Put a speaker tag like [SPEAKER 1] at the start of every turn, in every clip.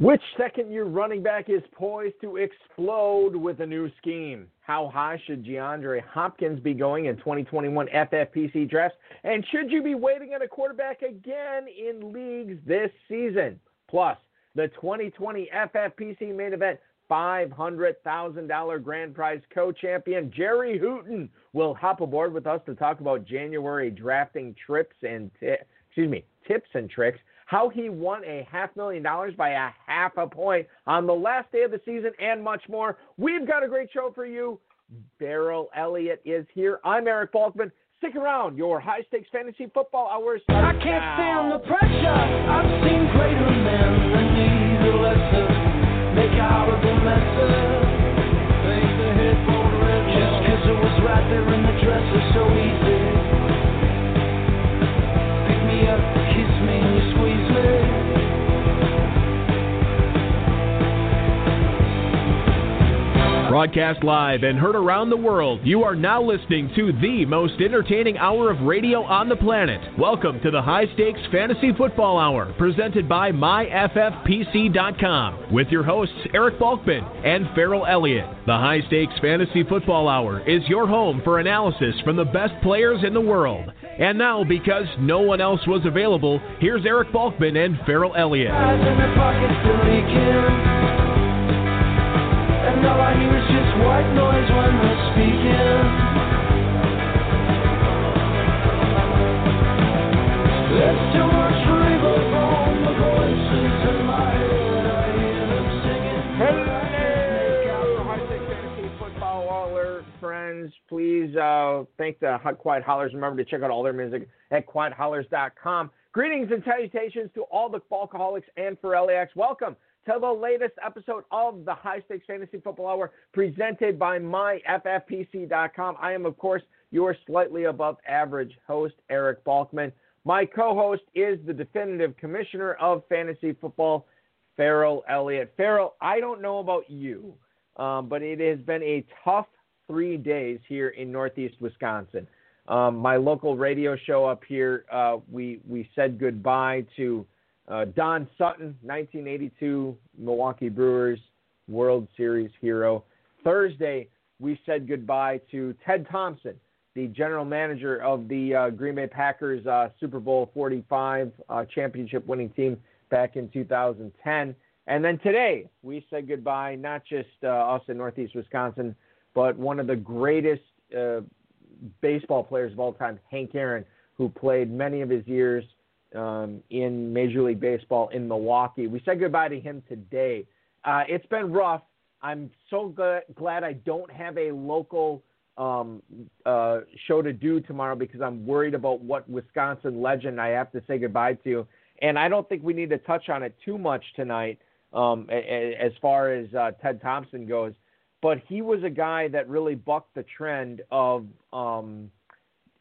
[SPEAKER 1] Which second year running back is poised to explode with a new scheme? How high should DeAndre Hopkins be going in 2021 FFPC drafts? And should you be waiting on a quarterback again in leagues this season? Plus, the 2020 FFPC main event $500,000 grand prize co champion Jerry Hooton will hop aboard with us to talk about January drafting trips and, t- excuse me, tips and tricks how he won a half million dollars by a half a point on the last day of the season, and much more. We've got a great show for you. Ferrell Elliott is here. I'm Eric Balkman. Stick around. Your high stakes fantasy football hours.
[SPEAKER 2] I can't stand the pressure. I've seen greater men than need a lesson. Make out of the lesson. Take the hit for Just it was right there in the dresser so easy. Pick me up, kiss me, and you squeeze me.
[SPEAKER 3] Broadcast live and heard around the world, you are now listening to the most entertaining hour of radio on the planet. Welcome to the High Stakes Fantasy Football Hour, presented by MyFFPC.com, with your hosts Eric Balkman and Ferrell Elliott. The High Stakes Fantasy Football Hour is your home for analysis from the best players in the world. And now, because no one else was available, here's Eric Balkman and Ferrell Elliott.
[SPEAKER 2] All I hear just white noise when they're speaking. There's too much rainbow from the voices in my head. I hear them singing.
[SPEAKER 1] Football Holler friends. Please uh, thank the Quiet Hollers. Remember to check out all their music at quiethollers.com. Greetings and salutations to all the Falcoholics and Ferrelliacs. Welcome to the latest episode of the High Stakes Fantasy Football Hour presented by myffpc.com. I am, of course, your slightly above average host, Eric Balkman. My co host is the definitive commissioner of fantasy football, Ferrell Elliott. Ferrell, I don't know about you, um, but it has been a tough three days here in Northeast Wisconsin. Um, my local radio show up here, uh, we we said goodbye to uh, Don Sutton, 1982 Milwaukee Brewers World Series hero. Thursday, we said goodbye to Ted Thompson, the general manager of the uh, Green Bay Packers uh, Super Bowl 45 uh, championship winning team back in 2010. And then today, we said goodbye, not just uh, us in Northeast Wisconsin, but one of the greatest uh, baseball players of all time, Hank Aaron, who played many of his years um, in Major League Baseball in Milwaukee. We said goodbye to him today. Uh, it's been rough. I'm so glad, glad I don't have a local um, uh, show to do tomorrow because I'm worried about what Wisconsin legend I have to say goodbye to. And I don't think we need to touch on it too much tonight um, as far as uh, Ted Thompson goes. But he was a guy that really bucked the trend of um,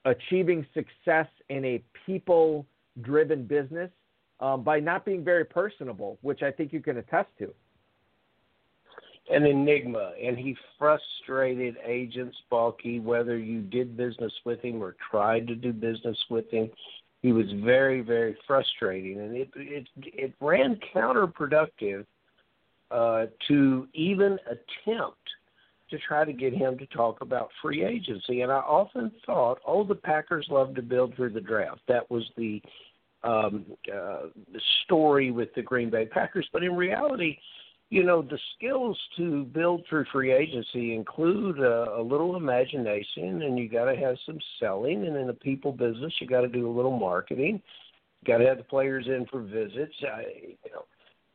[SPEAKER 1] achieving success in a people driven business um, by not being very personable, which I think you can attest to.
[SPEAKER 4] An enigma, and he frustrated agents, Balky, whether you did business with him or tried to do business with him. He was very, very frustrating, and it it it ran counterproductive uh, to even attempt to try to get him to talk about free agency. And I often thought, oh, the Packers love to build through the draft. That was the um, uh, story with the Green Bay Packers. But in reality, you know, the skills to build through free agency include a, a little imagination, and you got to have some selling. And in the people business, you got to do a little marketing. Got to have the players in for visits. I, you know,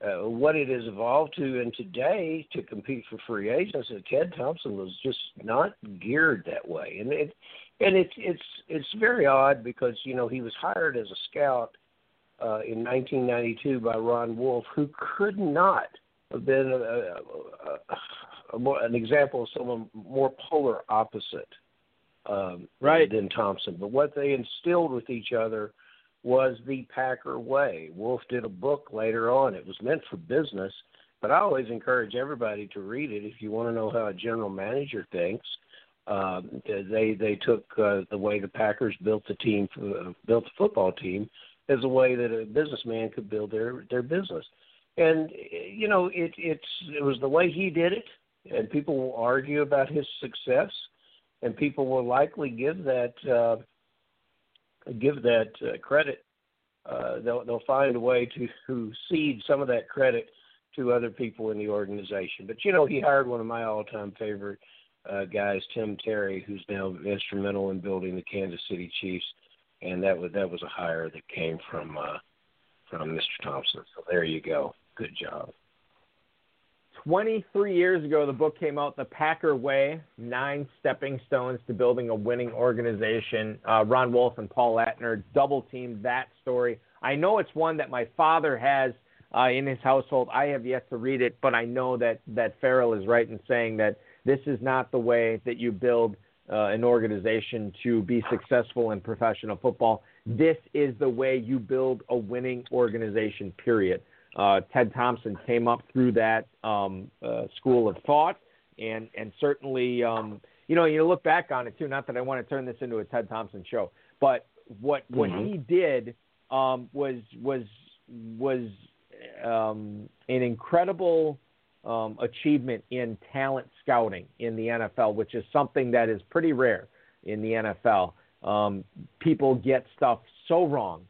[SPEAKER 4] uh, what it has evolved to, and today to compete for free agents, uh, Ted Thompson was just not geared that way, and it and it's it's it's very odd because you know he was hired as a scout uh, in 1992 by Ron Wolf, who could not have been a, a, a, a more, an example of someone more polar opposite um,
[SPEAKER 1] right.
[SPEAKER 4] than Thompson. But what they instilled with each other was the Packer way. Wolf did a book later on. It was meant for business, but I always encourage everybody to read it if you want to know how a general manager thinks. Um, they they took uh, the way the Packers built the team, uh, built the football team, as a way that a businessman could build their their business. and you know it it's it was the way he did it, and people will argue about his success, and people will likely give that uh, give that uh, credit. Uh, they'll they'll find a way to, to cede some of that credit to other people in the organization. But you know, he hired one of my all-time favorite uh, guys, Tim Terry, who's now instrumental in building the Kansas City Chiefs, and that was that was a hire that came from uh, from Mr. Thompson. So there you go. Good job.
[SPEAKER 1] 23 years ago, the book came out, The Packer Way Nine Stepping Stones to Building a Winning Organization. Uh, Ron Wolf and Paul Attner double teamed that story. I know it's one that my father has uh, in his household. I have yet to read it, but I know that, that Ferrell is right in saying that this is not the way that you build uh, an organization to be successful in professional football. This is the way you build a winning organization, period. Uh, Ted Thompson came up through that um, uh, school of thought, and and certainly, um, you know, you look back on it too. Not that I want to turn this into a Ted Thompson show, but what what mm-hmm. he did um, was was was um, an incredible um, achievement in talent scouting in the NFL, which is something that is pretty rare in the NFL. Um, people get stuff so wrong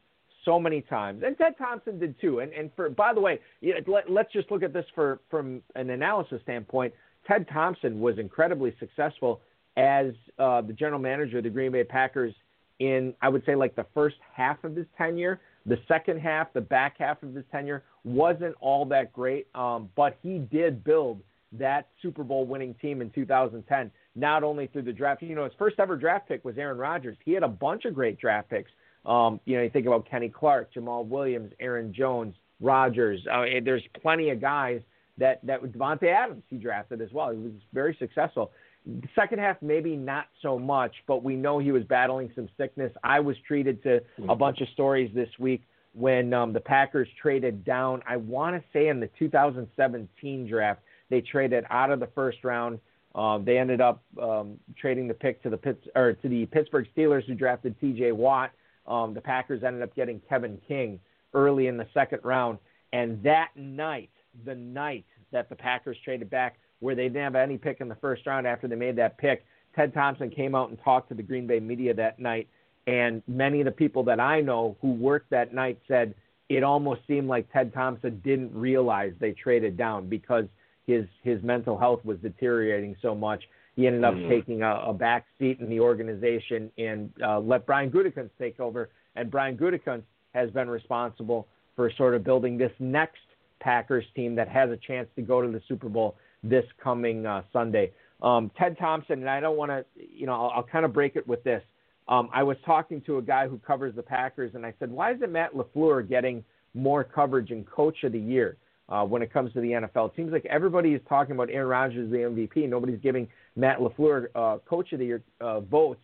[SPEAKER 1] so many times, and Ted Thompson did too. And and for by the way, let, let's just look at this for from an analysis standpoint. Ted Thompson was incredibly successful as uh, the general manager of the Green Bay Packers in I would say like the first half of his tenure. The second half, the back half of his tenure, wasn't all that great, um, but he did build that Super Bowl winning team in 2010, not only through the draft. You know, his first ever draft pick was Aaron Rodgers. He had a bunch of great draft picks. Um, you know, you think about Kenny Clark, Jamaal Williams, Aaron Jones, Rodgers. Uh, there's plenty of guys that that Davante Adams he drafted as well. He was very successful. Second half, maybe not so much, but we know he was battling some sickness. I was treated to a bunch of stories this week when um, the Packers traded down. I want to say in the 2017 draft, they traded out of the first round. Um, they ended up um, trading the pick to the Pitts, or to the Pittsburgh Steelers, who drafted T.J. Watt. Um, the Packers ended up getting Kevin King early in the second round, and that night, the night that the Packers traded back, where they didn't have any pick in the first round after they made that pick, Ted Thompson came out and talked to the Green Bay media that night and many of the people that I know who worked that night said it almost seemed like Ted Thompson didn't realize they traded down because his his mental health was deteriorating so much. He ended up mm-hmm. taking a, a back seat in the organization and uh, let Brian Gutekunst take over. And Brian Gutekunst has been responsible for sort of building this next Packers team that has a chance to go to the Super Bowl this coming uh, Sunday. Um, Ted Thompson, and I don't want to, you know, I'll, I'll kind of break it with this. Um, I was talking to a guy who covers the Packers, and I said, "Why isn't Matt LaFleur getting more coverage and Coach of the Year uh, when it comes to the NFL? It seems like everybody is talking about Aaron Rodgers as the MVP. Nobody's giving Matt LaFleur uh, Coach of the Year uh, votes,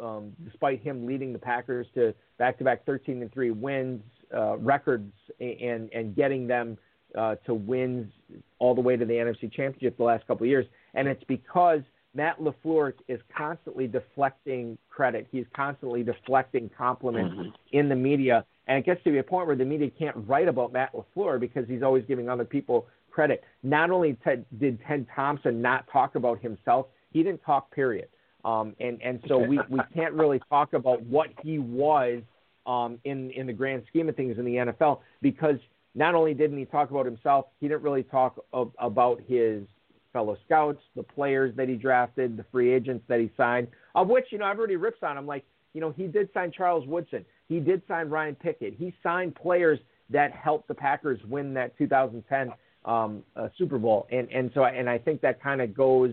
[SPEAKER 1] um, despite him leading the Packers to back-to-back 13 and three wins, uh, records, and and getting them uh, to wins all the way to the NFC Championship the last couple of years. And it's because Matt LaFleur is constantly deflecting credit. He's constantly deflecting compliments mm-hmm. in the media. And it gets to be a point where the media can't write about Matt LaFleur because he's always giving other people credit. Not only Ted, did Ted Thompson not talk about himself, he didn't talk, period. Um, and, and so we, we can't really talk about what he was um, in, in the grand scheme of things in the NFL because not only didn't he talk about himself, he didn't really talk of, about his fellow scouts, the players that he drafted, the free agents that he signed, of which, you know, everybody rips on him. Like, you know, he did sign Charles Woodson. He did sign Ryan Pickett. He signed players that helped the Packers win that 2010 um, uh, Super Bowl. And, and so, and I think that kind of goes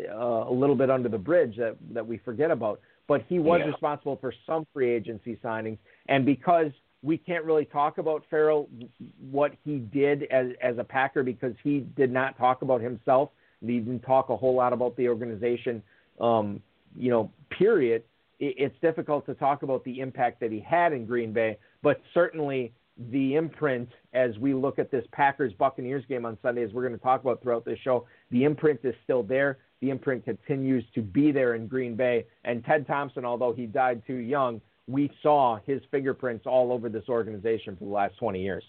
[SPEAKER 1] uh, a little bit under the bridge that, that we forget about. But he was yeah. responsible for some free agency signings. And because – we can't really talk about Ferrell what he did as as a Packer because he did not talk about himself. He didn't talk a whole lot about the organization. Um, you know, period. It, it's difficult to talk about the impact that he had in Green Bay, but certainly the imprint as we look at this Packers Buccaneers game on Sunday, as we're going to talk about throughout this show, the imprint is still there. The imprint continues to be there in Green Bay. And Ted Thompson, although he died too young, we saw his fingerprints all over this organization for the last 20 years.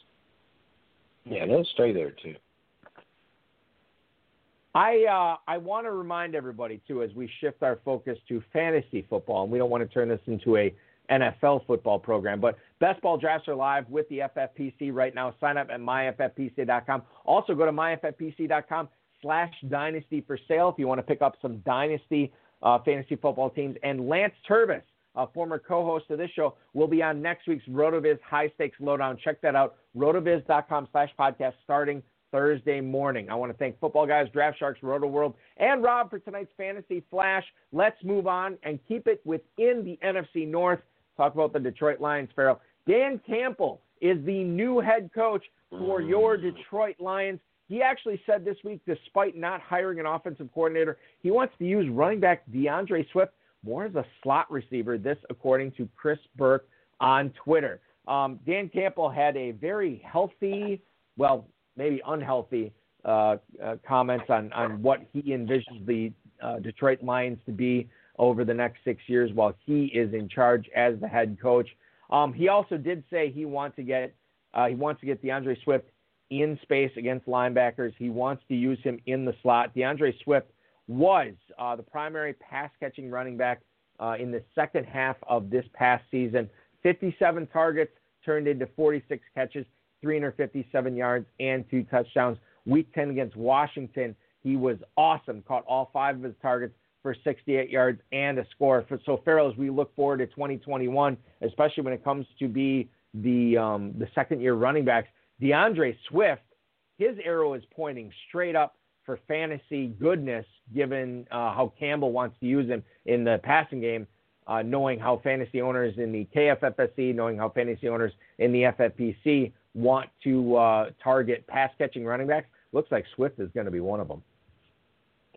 [SPEAKER 4] Yeah, and they'll stay there too.
[SPEAKER 1] I uh, I want to remind everybody too as we shift our focus to fantasy football, and we don't want to turn this into a NFL football program. But best ball drafts are live with the FFPC right now. Sign up at myffpc.com. Also go to myffpc.com slash dynasty for sale if you want to pick up some dynasty uh, fantasy football teams. And Lance Turbis, a former co-host of this show, will be on next week's RotoViz High Stakes Lowdown. Check that out, rotoviz.com slash podcast starting Thursday morning. I want to thank Football Guys, Draft Sharks, Roto World, and Rob for tonight's Fantasy Flash. Let's move on and keep it within the NFC North. Talk about the Detroit Lions, Ferrell. Dan Campbell is the new head coach for your Detroit Lions. He actually said this week, despite not hiring an offensive coordinator, he wants to use running back D'Andre Swift more as a slot receiver. This, according to Chris Burke on Twitter. Um, Dan Campbell had a very healthy, well, maybe unhealthy uh, uh, comments on, on what he envisions the uh, Detroit Lions to be over the next six years while he is in charge as the head coach. Um, he also did say he wants to get uh, he wants to get D'Andre Swift in space against linebackers. He wants to use him in the slot. D'Andre Swift was uh, the primary pass catching running back uh, in the second half of this past season. 57 targets turned into 46 catches, 357 yards, and two touchdowns. Week 10 against Washington, he was awesome. Caught all five of his targets for 68 yards and a score. So, Ferrell, as we look forward to 2021, especially when it comes to be the um, the second year running backs, D'Andre Swift, his arrow is pointing straight up for fantasy goodness, given uh, how Campbell wants to use him in the passing game, uh, knowing how fantasy owners in the KFFSC, knowing how fantasy owners in the FFPC want to uh, target pass catching running backs. Looks like Swift is going to be one of them.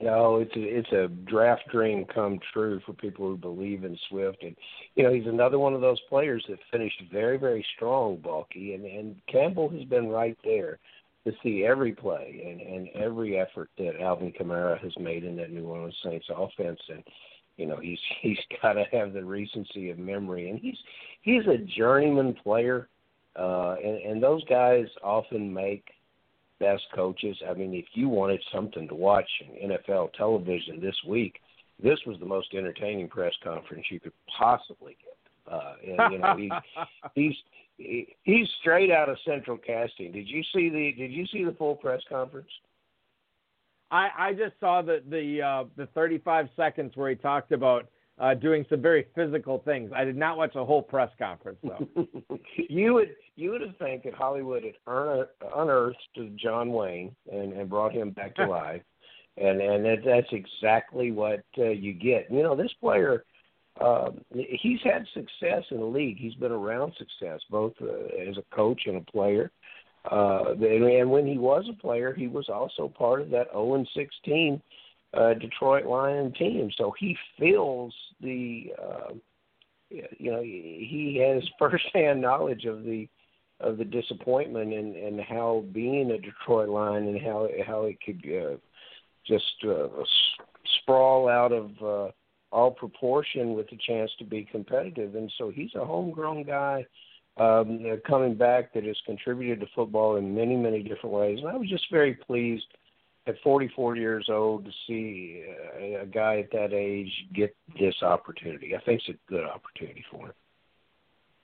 [SPEAKER 4] No, it's a it's a draft dream come true for people who believe in Swift, and you know he's another one of those players that finished very very strong, Balky, and and Campbell has been right there to see every play and and every effort that Alvin Kamara has made in that New Orleans Saints offense, and you know he's he's got to have the recency of memory, and he's he's a journeyman player, uh, and and those guys often make best coaches. I mean, if you wanted something to watch in NFL television this week, this was the most entertaining press conference you could possibly get. Uh, and you know, he's he's he's straight out of Central Casting. Did you see the Did you see the full press conference?
[SPEAKER 1] I I just saw the the uh, the 35 seconds where he talked about uh, doing some very physical things. I did not watch a whole press conference though.
[SPEAKER 4] you would you would have think that Hollywood had unearthed John Wayne and, and brought him back to life, and and that, that's exactly what uh, you get. You know, this player, um, he's had success in the league. He's been around success both uh, as a coach and a player. Uh, and when he was a player, he was also part of that 0 and 16 uh, Detroit Lion team. So he feels the, uh, you know, he has firsthand knowledge of the of the disappointment and and how being a Detroit Lion and how how it could uh, just uh, sprawl out of uh, all proportion with the chance to be competitive. And so he's a homegrown guy um, coming back that has contributed to football in many many different ways. And I was just very pleased at 44 years old to see a, a guy at that age get this opportunity. I think it's a good opportunity for him.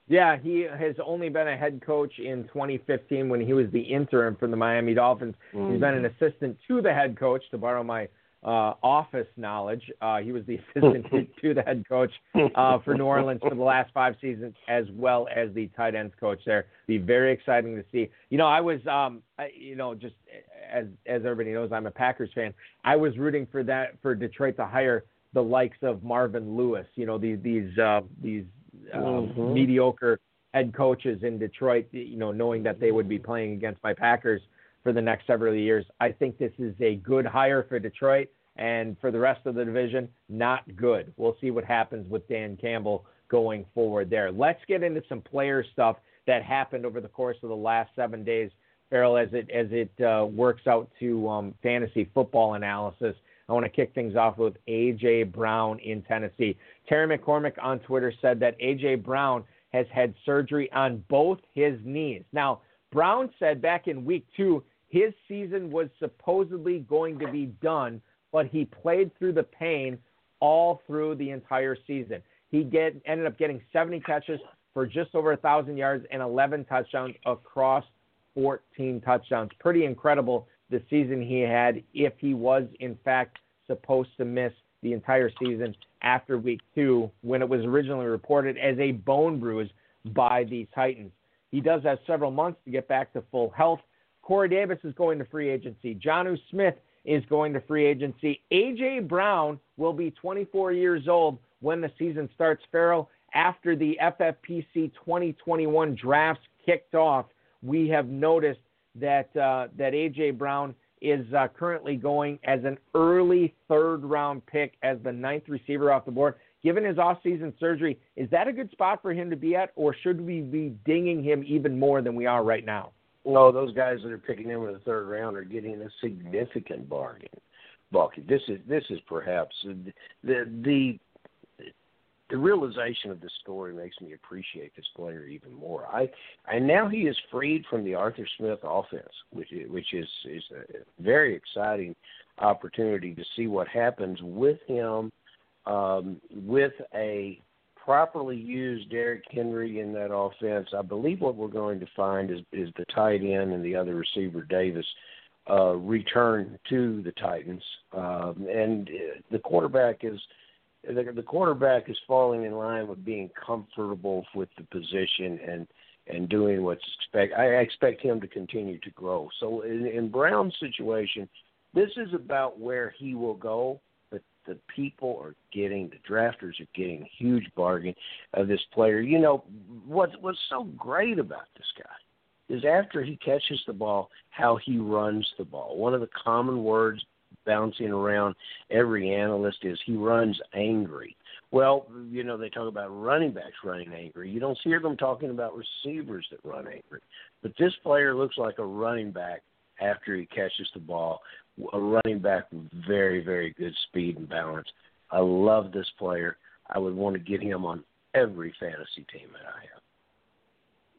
[SPEAKER 1] Yeah, he has only been a head coach in 2015 when he was the interim for the Miami Dolphins. Mm-hmm. He's been an mm-hmm. assistant to the head coach, to borrow my uh, office knowledge. Uh, he was the assistant to, the head coach uh, for New Orleans for the last five seasons, as well as the tight ends coach there. Be very exciting to see. You know, I was, um, I, you know, just as as everybody knows, I'm a Packers fan. I was rooting for that for Detroit to hire the likes of Marvin Lewis. You know, these these uh, these uh, mm-hmm. mediocre head coaches in Detroit, you know, knowing that they would be playing against my Packers for the next several years. I think this is a good hire for Detroit and for the rest of the division, not good. We'll see what happens with Dan Campbell going forward there. Let's get into some player stuff that happened over the course of the last seven days, Ferrell, as it as it uh, works out to um, fantasy football analysis. I want to kick things off with A.J. Brown in Tennessee. Terry McCormick on Twitter said that A.J. Brown has had surgery on both his knees. Now, Brown said back in week two his season was supposedly going to be done, but he played through the pain all through the entire season. He get ended up getting 70 catches for just over a thousand yards and 11 touchdowns across 14 touchdowns. Pretty incredible the season he had if he was in fact supposed to miss the entire season after week two when it was originally reported as a bone bruise by the Titans. He does have several months to get back to full health. Corey Davis is going to free agency. Jonnu Smith is going to free agency. A.J. Brown will be 24 years old when the season starts. Ferrell, after the FFPC 2021 drafts kicked off, we have noticed that uh, that A.J. Brown is uh, currently going as an early third round pick as the ninth receiver off the board. Given his off-season surgery, is that a good spot for him to be at, or should we be dinging him even more than we are right now?
[SPEAKER 4] No, those guys that are picking him in the third round are getting a significant bargain. Bucky, this is this is perhaps the the the realization of this story makes me appreciate this player even more. I and now he is freed from the Arthur Smith offense, which which is is a very exciting opportunity to see what happens with him um, with a properly used Derrick Henry in that offense, I believe what we're going to find is is the tight end and the other receiver Davis uh, return to the Titans, um, and uh, the quarterback is the, the quarterback is falling in line with being comfortable with the position and and doing what's expect. I expect him to continue to grow. So in, in Brown's situation, this is about where he will go the people are getting, the drafters are getting a huge bargain of this player. You know what's what's so great about this guy is after he catches the ball, how he runs the ball. One of the common words bouncing around every analyst is he runs angry. Well, you know, they talk about running backs running angry. You don't hear them talking about receivers that run angry. But this player looks like a running back after he catches the ball a running back with very, very good speed and balance. I love this player. I would want to get him on every fantasy team that I have.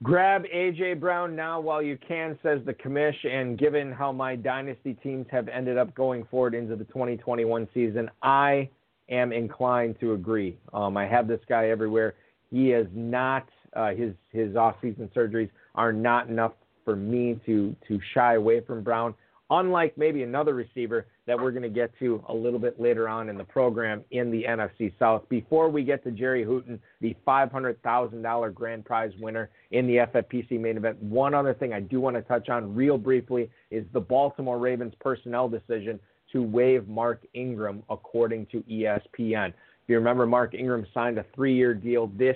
[SPEAKER 1] Grab AJ Brown now while you can, says the commish. And given how my dynasty teams have ended up going forward into the 2021 season, I am inclined to agree. Um, I have this guy everywhere. He is not uh, his his off-season surgeries are not enough for me to to shy away from Brown unlike maybe another receiver that we're going to get to a little bit later on in the program in the NFC South. Before we get to Jerry Hooton, the $500,000 grand prize winner in the FFPC main event, one other thing I do want to touch on real briefly is the Baltimore Ravens personnel decision to waive Mark Ingram, according to ESPN. If you remember, Mark Ingram signed a three year deal. This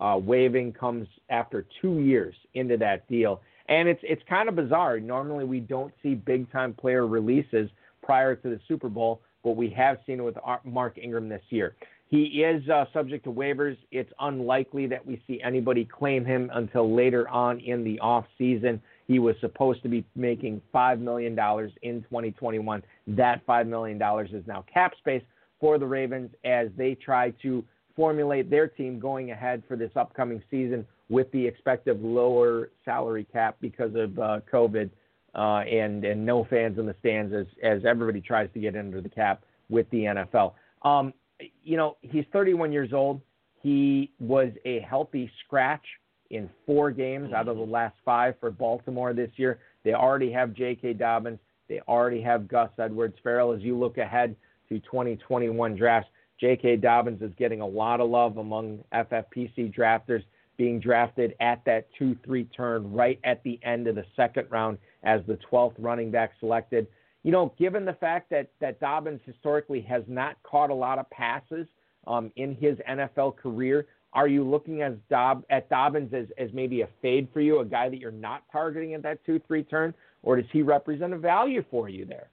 [SPEAKER 1] uh, waiving comes after two years into that deal. And it's it's kind of bizarre. Normally we don't see big time player releases prior to the Super Bowl, but we have seen it with Mark Ingram this year. He is uh, subject to waivers. It's unlikely that we see anybody claim him until later on in the off season. He was supposed to be making $5 million in 2021. That $5 million is now cap space for the Ravens as they try to formulate their team going ahead for this upcoming season with the expected lower salary cap because of uh, COVID uh, and and no fans in the stands as as everybody tries to get under the cap with the NFL. Um, you know, he's 31 years old. He was a healthy scratch in four games out of the last five for Baltimore this year. They already have J.K. Dobbins. They already have Gus Edwards. Ferrell, as you look ahead to 2021 drafts, J.K. Dobbins is getting a lot of love among FFPC drafters being drafted at that 2 3 turn right at the end of the second round as the 12th running back selected. You know, given the fact that, that Dobbins historically has not caught a lot of passes um, in his NFL career, are you looking as Dob- at Dobbins as, as maybe a fade for you, a guy that you're not targeting at that 2 3 turn, or does he represent a value for you there?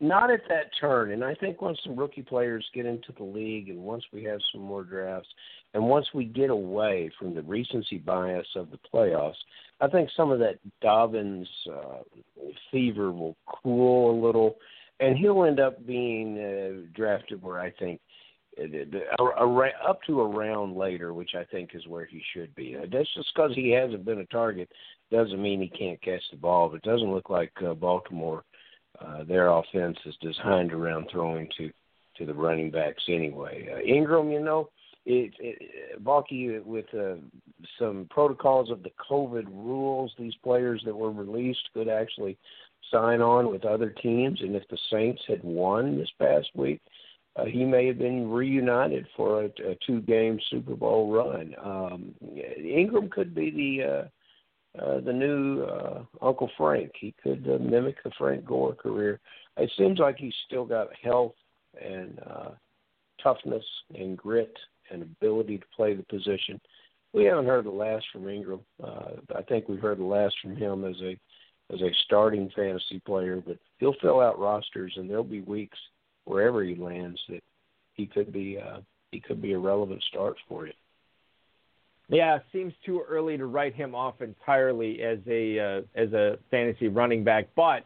[SPEAKER 4] Not at that turn. And I think once some rookie players get into the league, and once we have some more drafts, and once we get away from the recency bias of the playoffs, I think some of that Dobbins uh, fever will cool a little, and he'll end up being uh, drafted where I think uh, up to a round later, which I think is where he should be. Uh, that's just because he hasn't been a target doesn't mean he can't catch the ball. But it doesn't look like uh, Baltimore. Uh, their offense is designed around throwing to to the running backs anyway. Uh, Ingram, you know, it, it Balky with uh, some protocols of the COVID rules, these players that were released could actually sign on with other teams. And if the Saints had won this past week, uh, he may have been reunited for a, a two-game Super Bowl run. Um, Ingram could be the uh, uh, the new uh, Uncle Frank. He could uh, mimic the Frank Gore career. It seems like he's still got health and uh, toughness and grit and ability to play the position. We haven't heard the last from Ingram. Uh, I think we've heard the last from him as a as a starting fantasy player, but he'll fill out rosters, and there'll be weeks wherever he lands that he could be uh, he could be a relevant start for you.
[SPEAKER 1] Yeah, seems too early to write him off entirely as a uh, as a fantasy running back, but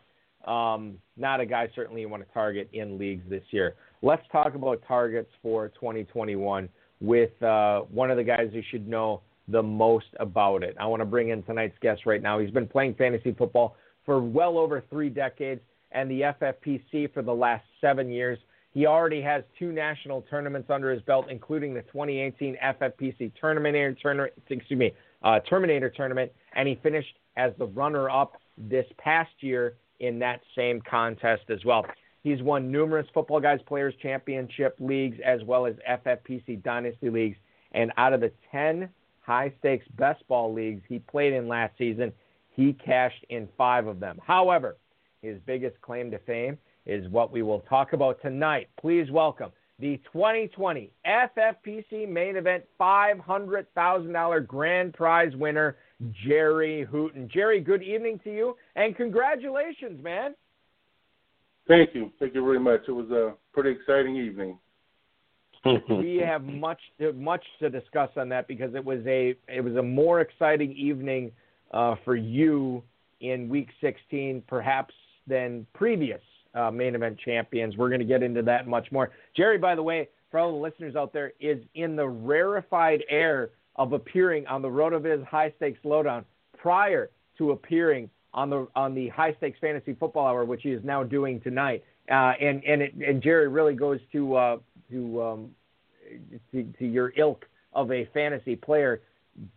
[SPEAKER 1] um, not a guy certainly you want to target in leagues this year. Let's talk about targets for 2021 with uh, one of the guys who should know the most about it. I want to bring in tonight's guest right now. He's been playing fantasy football for well over three decades and the FFPC for the last seven years. He already has two national tournaments under his belt, including the 2018 FFPC Terminator, tournament, excuse me, uh, Terminator tournament, and he finished as the runner-up this past year in that same contest as well. He's won numerous Football Guys Players Championship leagues as well as FFPC Dynasty leagues, and out of the 10 high-stakes best ball leagues he played in last season, he cashed in five of them. However, his biggest claim to fame is what we will talk about tonight. Please welcome the 2020 FFPC main event $500,000 grand prize winner, Jerry Hooton. Jerry, good evening to you and congratulations, man.
[SPEAKER 5] Thank you. Thank you very much. It was a pretty exciting evening.
[SPEAKER 1] we have much much to discuss on that because it was a it was a more exciting evening uh, for you in week 16 perhaps than previous uh, main event champions. We're going to get into that much more. Jerry, by the way, for all the listeners out there, is in the rarefied air of appearing on the RotoViz High Stakes Lowdown prior to appearing on the on the High Stakes Fantasy Football Hour, which he is now doing tonight. Uh, and and it, and Jerry really goes to uh, to, um, to to your ilk of a fantasy player,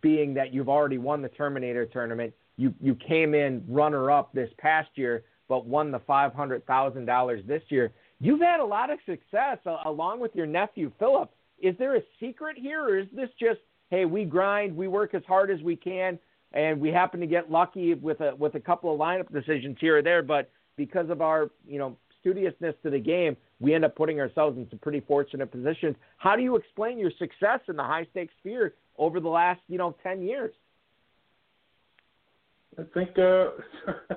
[SPEAKER 1] being that you've already won the Terminator tournament. You you came in runner up this past year but won the $500,000 this year. You've had a lot of success uh, along with your nephew, Philip. Is there a secret here, or is this just, hey, we grind, we work as hard as we can, and we happen to get lucky with a with a couple of lineup decisions here or there, but because of our you know studiousness to the game, we end up putting ourselves in some pretty fortunate positions. How do you explain your success in the high stakes sphere over the last you know ten years?
[SPEAKER 5] I think uh,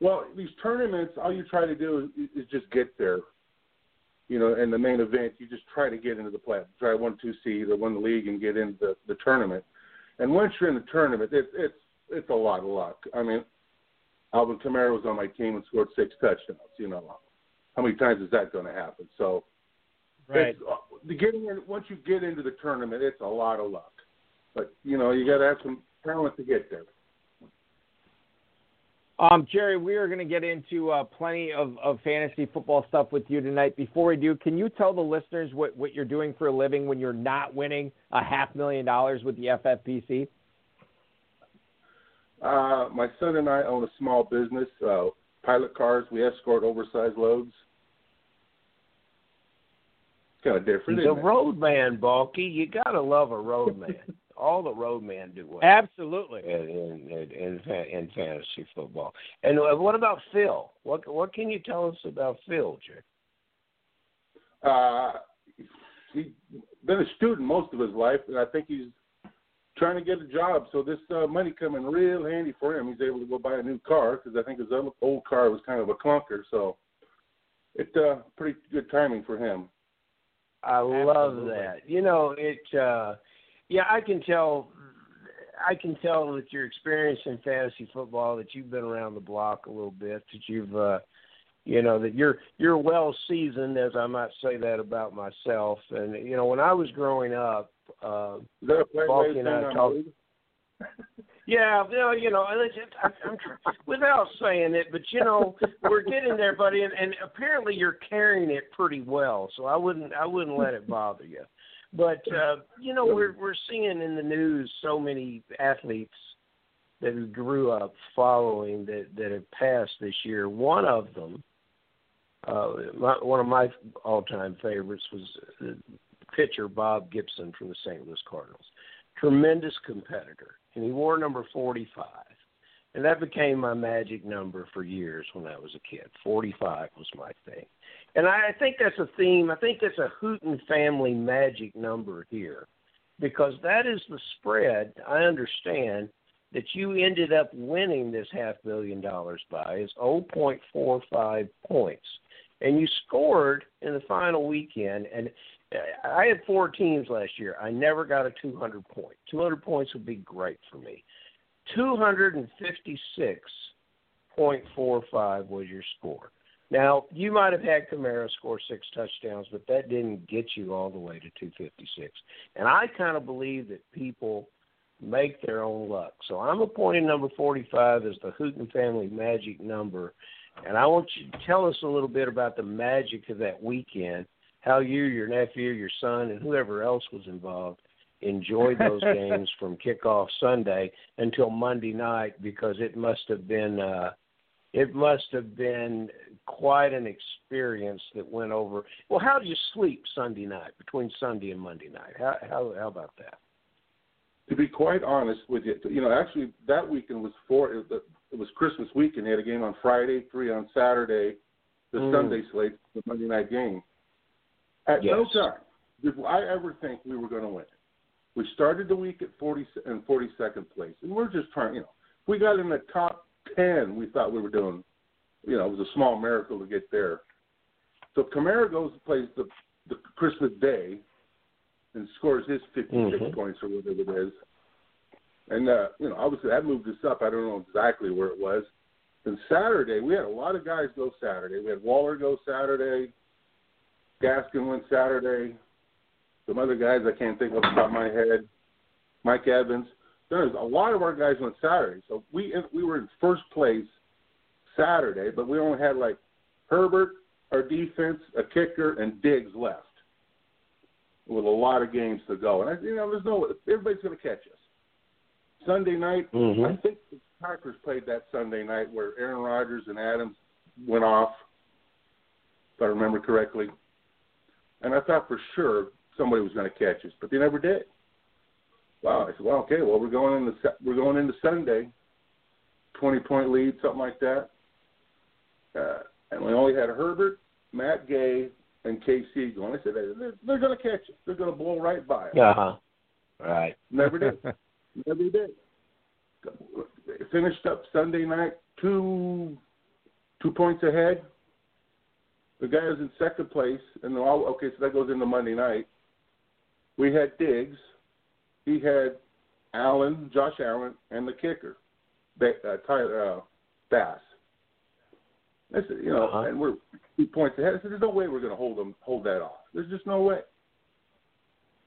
[SPEAKER 5] Well, these tournaments, all you try to do is, is just get there. You know, in the main event, you just try to get into the play. Try one, two seed or win the league and get into the, the tournament. And once you're in the tournament, it's it's it's a lot of luck. I mean, Alvin Kamara was on my team and scored six touchdowns. You know, how many times is that going to happen? So,
[SPEAKER 1] right.
[SPEAKER 5] Uh, the getting in, once you get into the tournament, it's a lot of luck. But you know, you got to have some talent to get there.
[SPEAKER 1] Um, Jerry, we are going to get into uh, plenty of, of fantasy football stuff with you tonight. Before we do, can you tell the listeners what, what you're doing for a living when you're not winning a half million dollars with the FFPC?
[SPEAKER 5] Uh, my son and I own a small business, uh, pilot cars. We escort oversized loads. It's kind of different.
[SPEAKER 4] He's a roadman, Balky. You gotta love a roadman. all the roadmen do well.
[SPEAKER 1] Absolutely.
[SPEAKER 4] In in, in in fantasy football. And uh, what about Phil? What what can you tell us about Phil, Jay?
[SPEAKER 5] Uh, he's been a student most of his life, and I think he's trying to get a job. So this uh, money coming real handy for him. He's able to go buy a new car because I think his old car was kind of a clunker. So it's uh, pretty good timing for him.
[SPEAKER 4] I love Absolutely. that. You know, it. uh yeah, I can tell. I can tell with your experience in fantasy football that you've been around the block a little bit. That you've, uh, you know, that you're you're well seasoned, as I might say that about myself. And you know, when I was growing up, uh,
[SPEAKER 5] Balky
[SPEAKER 4] and I talked. Yeah, well, you know, and it's, I, I'm without saying it, but you know, we're getting there, buddy, and, and apparently you're carrying it pretty well. So I wouldn't, I wouldn't let it bother you. But uh, you know, we're we're seeing in the news so many athletes that who grew up following that that have passed this year. One of them, uh, my, one of my all-time favorites was pitcher Bob Gibson from the St. Louis Cardinals. Tremendous competitor, and he wore number 45. And that became my magic number for years when I was a kid. 45 was my thing. And I think that's a theme. I think that's a Hooton family magic number here because that is the spread, I understand, that you ended up winning this half billion dollars by is 0.45 points. And you scored in the final weekend. And I had four teams last year. I never got a 200 point. 200 points would be great for me. 256.45 was your score. Now, you might have had Kamara score six touchdowns, but that didn't get you all the way to 256. And I kind of believe that people make their own luck. So I'm appointing number 45 as the Hooton family magic number. And I want you to tell us a little bit about the magic of that weekend, how you, your nephew, your son, and whoever else was involved enjoyed those games from kickoff Sunday until Monday night because it must have been uh it must have been quite an experience that went over. Well, how do you sleep Sunday night between Sunday and Monday night? How how how about that?
[SPEAKER 5] To be quite honest with you, you know, actually that weekend was four. It was Christmas weekend. They had a game on Friday, three on Saturday, the
[SPEAKER 4] Mm.
[SPEAKER 5] Sunday slate, the Monday night game. At
[SPEAKER 4] Yes.
[SPEAKER 5] no time did I ever think we were going to win. We started the week at 40 and 42nd place, and we're just trying. You know, we got in the top 10, we thought we were doing. You know, it was a small miracle to get there. So Kamara goes and plays the the Christmas Day, and scores his 56
[SPEAKER 4] Mhm.
[SPEAKER 5] points or whatever it is. And uh, you know, obviously that moved us up. I don't know exactly where it was. Then Saturday, we had a lot of guys go Saturday. We had Waller go Saturday. Gaskin went Saturday. Some other guys I can't think of off the top of my head. Mike Evans. There's a lot of our guys went Saturday, so we we were in first place Saturday, but we only had like Herbert, our defense, a kicker, and Diggs left with a lot of games to go. And I, you know, there's no everybody's going to catch us. Sunday night,
[SPEAKER 4] Mhm.
[SPEAKER 5] I think the Packers played that Sunday night where Aaron Rodgers and Adams went off, if I remember correctly. And I thought for sure somebody was going to catch us, but they never did. Wow, I said, well, okay, well we're going into we're going into Sunday, twenty point lead, something like that. Uh, and we only had Herbert, Matt Gay, and KC going. I said they're, they're, going to catch us. They're going to blow right by us.
[SPEAKER 4] Uh huh. Right.
[SPEAKER 5] Never did. Never did. Finished up Sunday night two two points ahead. The guy was in second place, and all okay. So that goes into Monday night. We had Diggs. He had Allen, Josh Allen, and the kicker, uh, uh, Bass. I said, you know,
[SPEAKER 4] Uh-huh.
[SPEAKER 5] and we're two points ahead. I said, there's no way we're going to hold them, hold that off. There's just no way.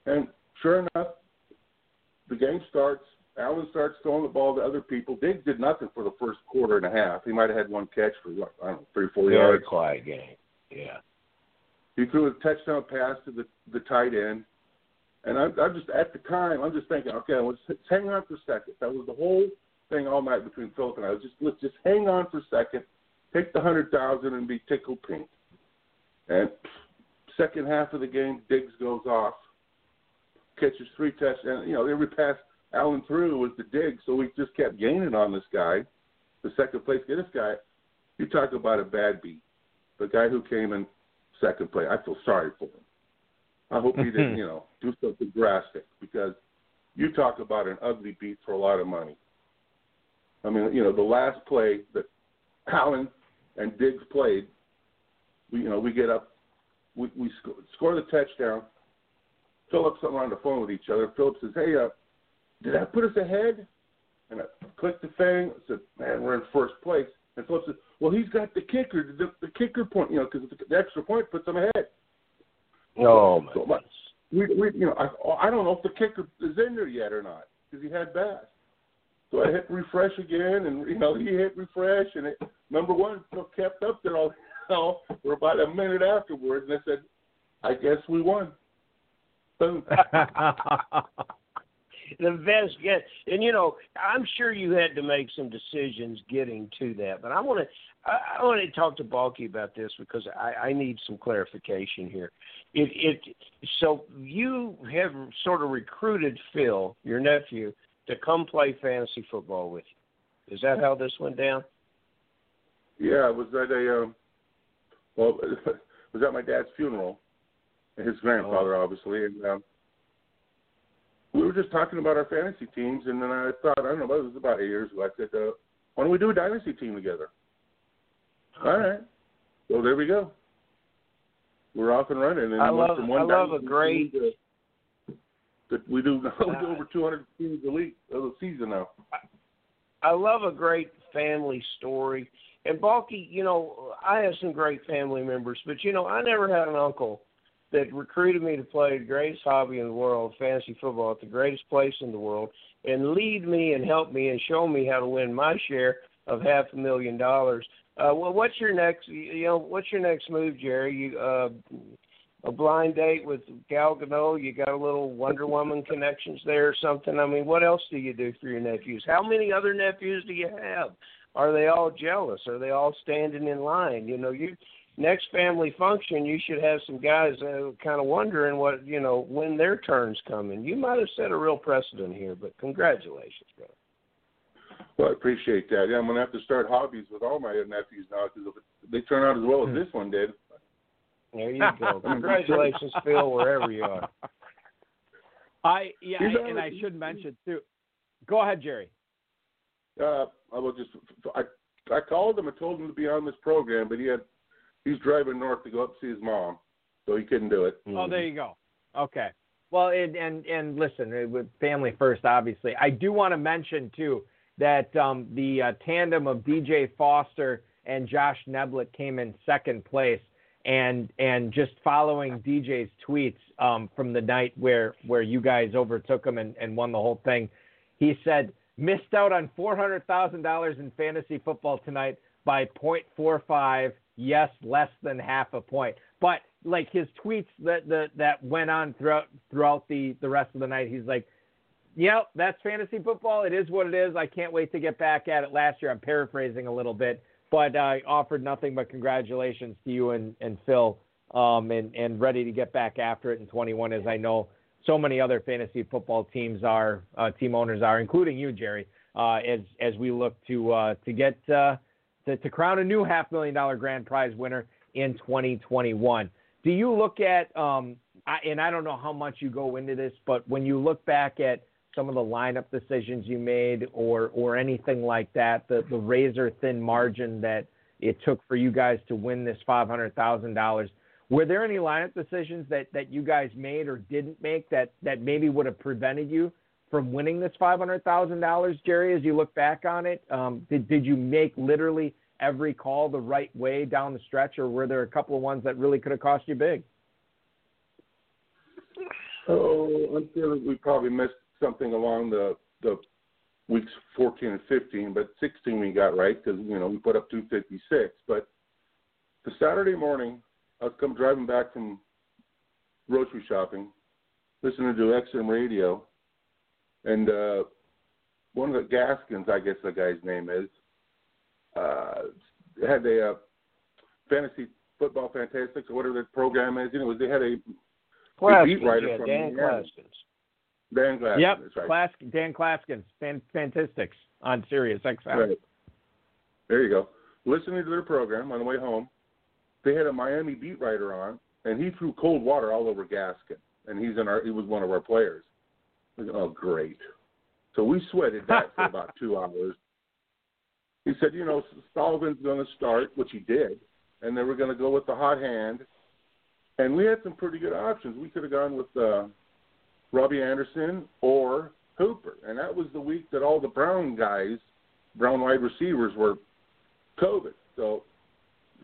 [SPEAKER 5] And sure enough, the game starts. Allen starts throwing the ball to other people. Diggs did nothing for the first quarter and a half. He might have had one catch for what, I don't know, three, four
[SPEAKER 4] Very
[SPEAKER 5] yards.
[SPEAKER 4] quiet game. Yeah.
[SPEAKER 5] He threw a touchdown pass to the the tight end, and I, I'm just at the time I'm just thinking, okay, let's, let's hang on for a second. That was the whole thing all night between Philip and I. Was just let's just hang on for a second, take the hundred thousand, and be tickled pink. And second half of the game, Diggs goes off, catches three touchdowns. And you know, every pass Allen threw was the Diggs, so we just kept gaining on this guy. The second place, get this guy. You talk about a bad beat. The guy who came in second place, I feel sorry for him. I hope he didn't, you know, do something drastic because you talk about an ugly beat for a lot of money. I mean, you know, the last play that Allen and Diggs played, we, you know, we get up, we we score, score the touchdown. Phillips something on the phone with each other. Phillips says, "Hey, uh, did that put us ahead?" And I clicked the thing. I said, "Man, we're in first place." And Phillips said, "Well, he's got the kicker. The, the kicker point, you know, because the extra point puts them ahead."
[SPEAKER 4] Oh my oh,
[SPEAKER 5] So,
[SPEAKER 4] goodness.
[SPEAKER 5] we, we, you know, I, I don't know if the kicker is in there yet or not because he had Bass. So I hit refresh again, and you know he hit refresh, and it, number one still kept up there all you know, for about a minute afterwards, and I said, "I guess we won." Boom.
[SPEAKER 4] the best get and you know i'm sure you had to make some decisions getting to that but i want to i, I want to talk to balky about this because i i need some clarification here. It it so you have sort of recruited phil your nephew to come play fantasy football with you. Is that how this went down?
[SPEAKER 5] Yeah it was at a um well it was at my dad's funeral? His grandfather
[SPEAKER 4] Oh.
[SPEAKER 5] obviously and um we were just talking about our fantasy teams, and then I thought, I don't know, it was about eight years ago. I said, uh, "Why don't we do a dynasty team together?" All right. So there we go. We're off and running. And
[SPEAKER 4] I love-
[SPEAKER 5] from one
[SPEAKER 4] I love a great-
[SPEAKER 5] to- that we do, we do
[SPEAKER 4] Uh,
[SPEAKER 5] over 200 teams a week of the season now.
[SPEAKER 4] I love a great family story. And Balky, you know, I have some great family members, but you know, I never had an uncle that recruited me to play the greatest hobby in the world, fantasy football, at the greatest place in the world, and lead me and help me and show me how to win my share of half a million dollars. Uh, well, what's your next? You know, what's your next move, Jerry? You uh, a blind date with Gal Gadot? You got a little Wonder Woman connections there or something? I mean, what else do you do for your nephews? How many other nephews do you have? Are they all jealous? Are they all standing in line? You know, you next family function, you should have some guys uh, kind of wondering what you know when their turn's coming. You might have set a real precedent here, but congratulations, bro.
[SPEAKER 5] Well, I appreciate that. Yeah, I'm gonna have to start hobbies with all my nephews now because they turn out as well as this one did.
[SPEAKER 4] There you go. Congratulations, Phil, wherever you are.
[SPEAKER 1] I yeah,
[SPEAKER 5] He's
[SPEAKER 1] and I should mention too. Go ahead, Jerry.
[SPEAKER 5] Uh, I will just I I called him and told him to be on this program, but he had he's driving north to go up to see his mom, so he couldn't do it.
[SPEAKER 1] Oh, there you go. Okay. Well, and and and listen, uh, with family first, obviously. I do want to mention too that um, the uh, tandem of DJ Foster and Josh Neblett came in second place, and and just following DJ's tweets um, from the night where where you guys overtook him and, and won the whole thing, he said missed out on four hundred thousand dollars in fantasy football tonight by 0.45. Yes, less than half a point. But like his tweets that that that went on throughout throughout the the rest of the night, he's like, "Yep, that's fantasy football. It is what it is. I can't wait to get back at it." Last year, I'm paraphrasing a little bit, but I offered nothing but congratulations to you and and Phil, um, and and ready to get back after it in 21, as I know so many other fantasy football teams are, uh, team owners are, including you, Jerry, uh, as as we look to uh, to get uh, to, to crown a new half million dollar grand prize winner in 2021. Do you look at, um, I, and I don't know how much you go into this, but when you look back at some of the lineup decisions you made, or or anything like that, the the razor thin margin that it took for you guys to win this five hundred thousand dollars. Were there any lineup decisions that, that you guys made or didn't make that, that maybe would have prevented you from winning this five hundred thousand dollars, Jerry? As you look back on it, um, did did you make literally every call the right way down the stretch, or were there a couple of ones that really could have cost you big?
[SPEAKER 5] Oh, I'm feeling we probably missed something along the the weeks 14 and 15, but 16 we got right because you know we put up 256. But the Saturday morning, I was come driving back from grocery shopping, listening to XM radio, and uh, one of the Gaskins, I guess the guy's name is, uh, had a uh, fantasy football fantastics or whatever the program is. You know, they had a
[SPEAKER 4] Claskins,
[SPEAKER 5] beat writer
[SPEAKER 4] yeah,
[SPEAKER 5] from
[SPEAKER 4] Dan. Claskins.
[SPEAKER 5] Dan Glass.
[SPEAKER 1] yep,
[SPEAKER 5] right.
[SPEAKER 1] Class, Dan Claskins, fan, Fantastics on Sirius XM.
[SPEAKER 5] Right. There you go. Listening to their program on the way home, they had a Miami beat writer on, and he threw cold water all over Gaskin, and he's in our. He was one of our players. Oh, great! So we sweated that for about two hours. He said, you know, Sullivan's going to start, which he did, and then we're going to go with the hot hand. And we had some pretty good options. We could have gone with uh, Robbie Anderson or Hooper, and that was the week that all the Brown guys, Brown wide receivers, were COVID. So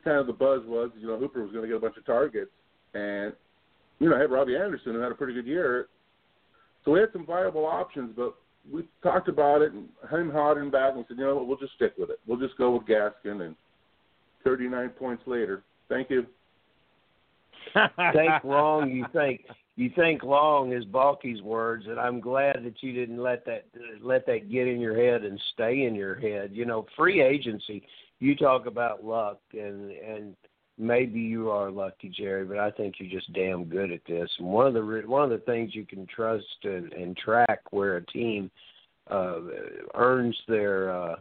[SPEAKER 5] kind of the buzz was, you know, Hooper was going to get a bunch of targets, and you know, I had Robbie Anderson who had a pretty good year. So we had some viable options, but we talked about it, and him hard back, and said, you know what, we'll just stick with it. We'll just go with Gaskin, and 39 points later. Thank you.
[SPEAKER 4] think long, you think you think long is Balky's words, and I'm glad that you didn't let that let that get in your head and stay in your head. You know, free agency. You talk about luck, and and maybe you are lucky, Jerry, but I think you're just damn good at this. And one of the re- one of the things you can trust and, and track where a team uh, earns their uh,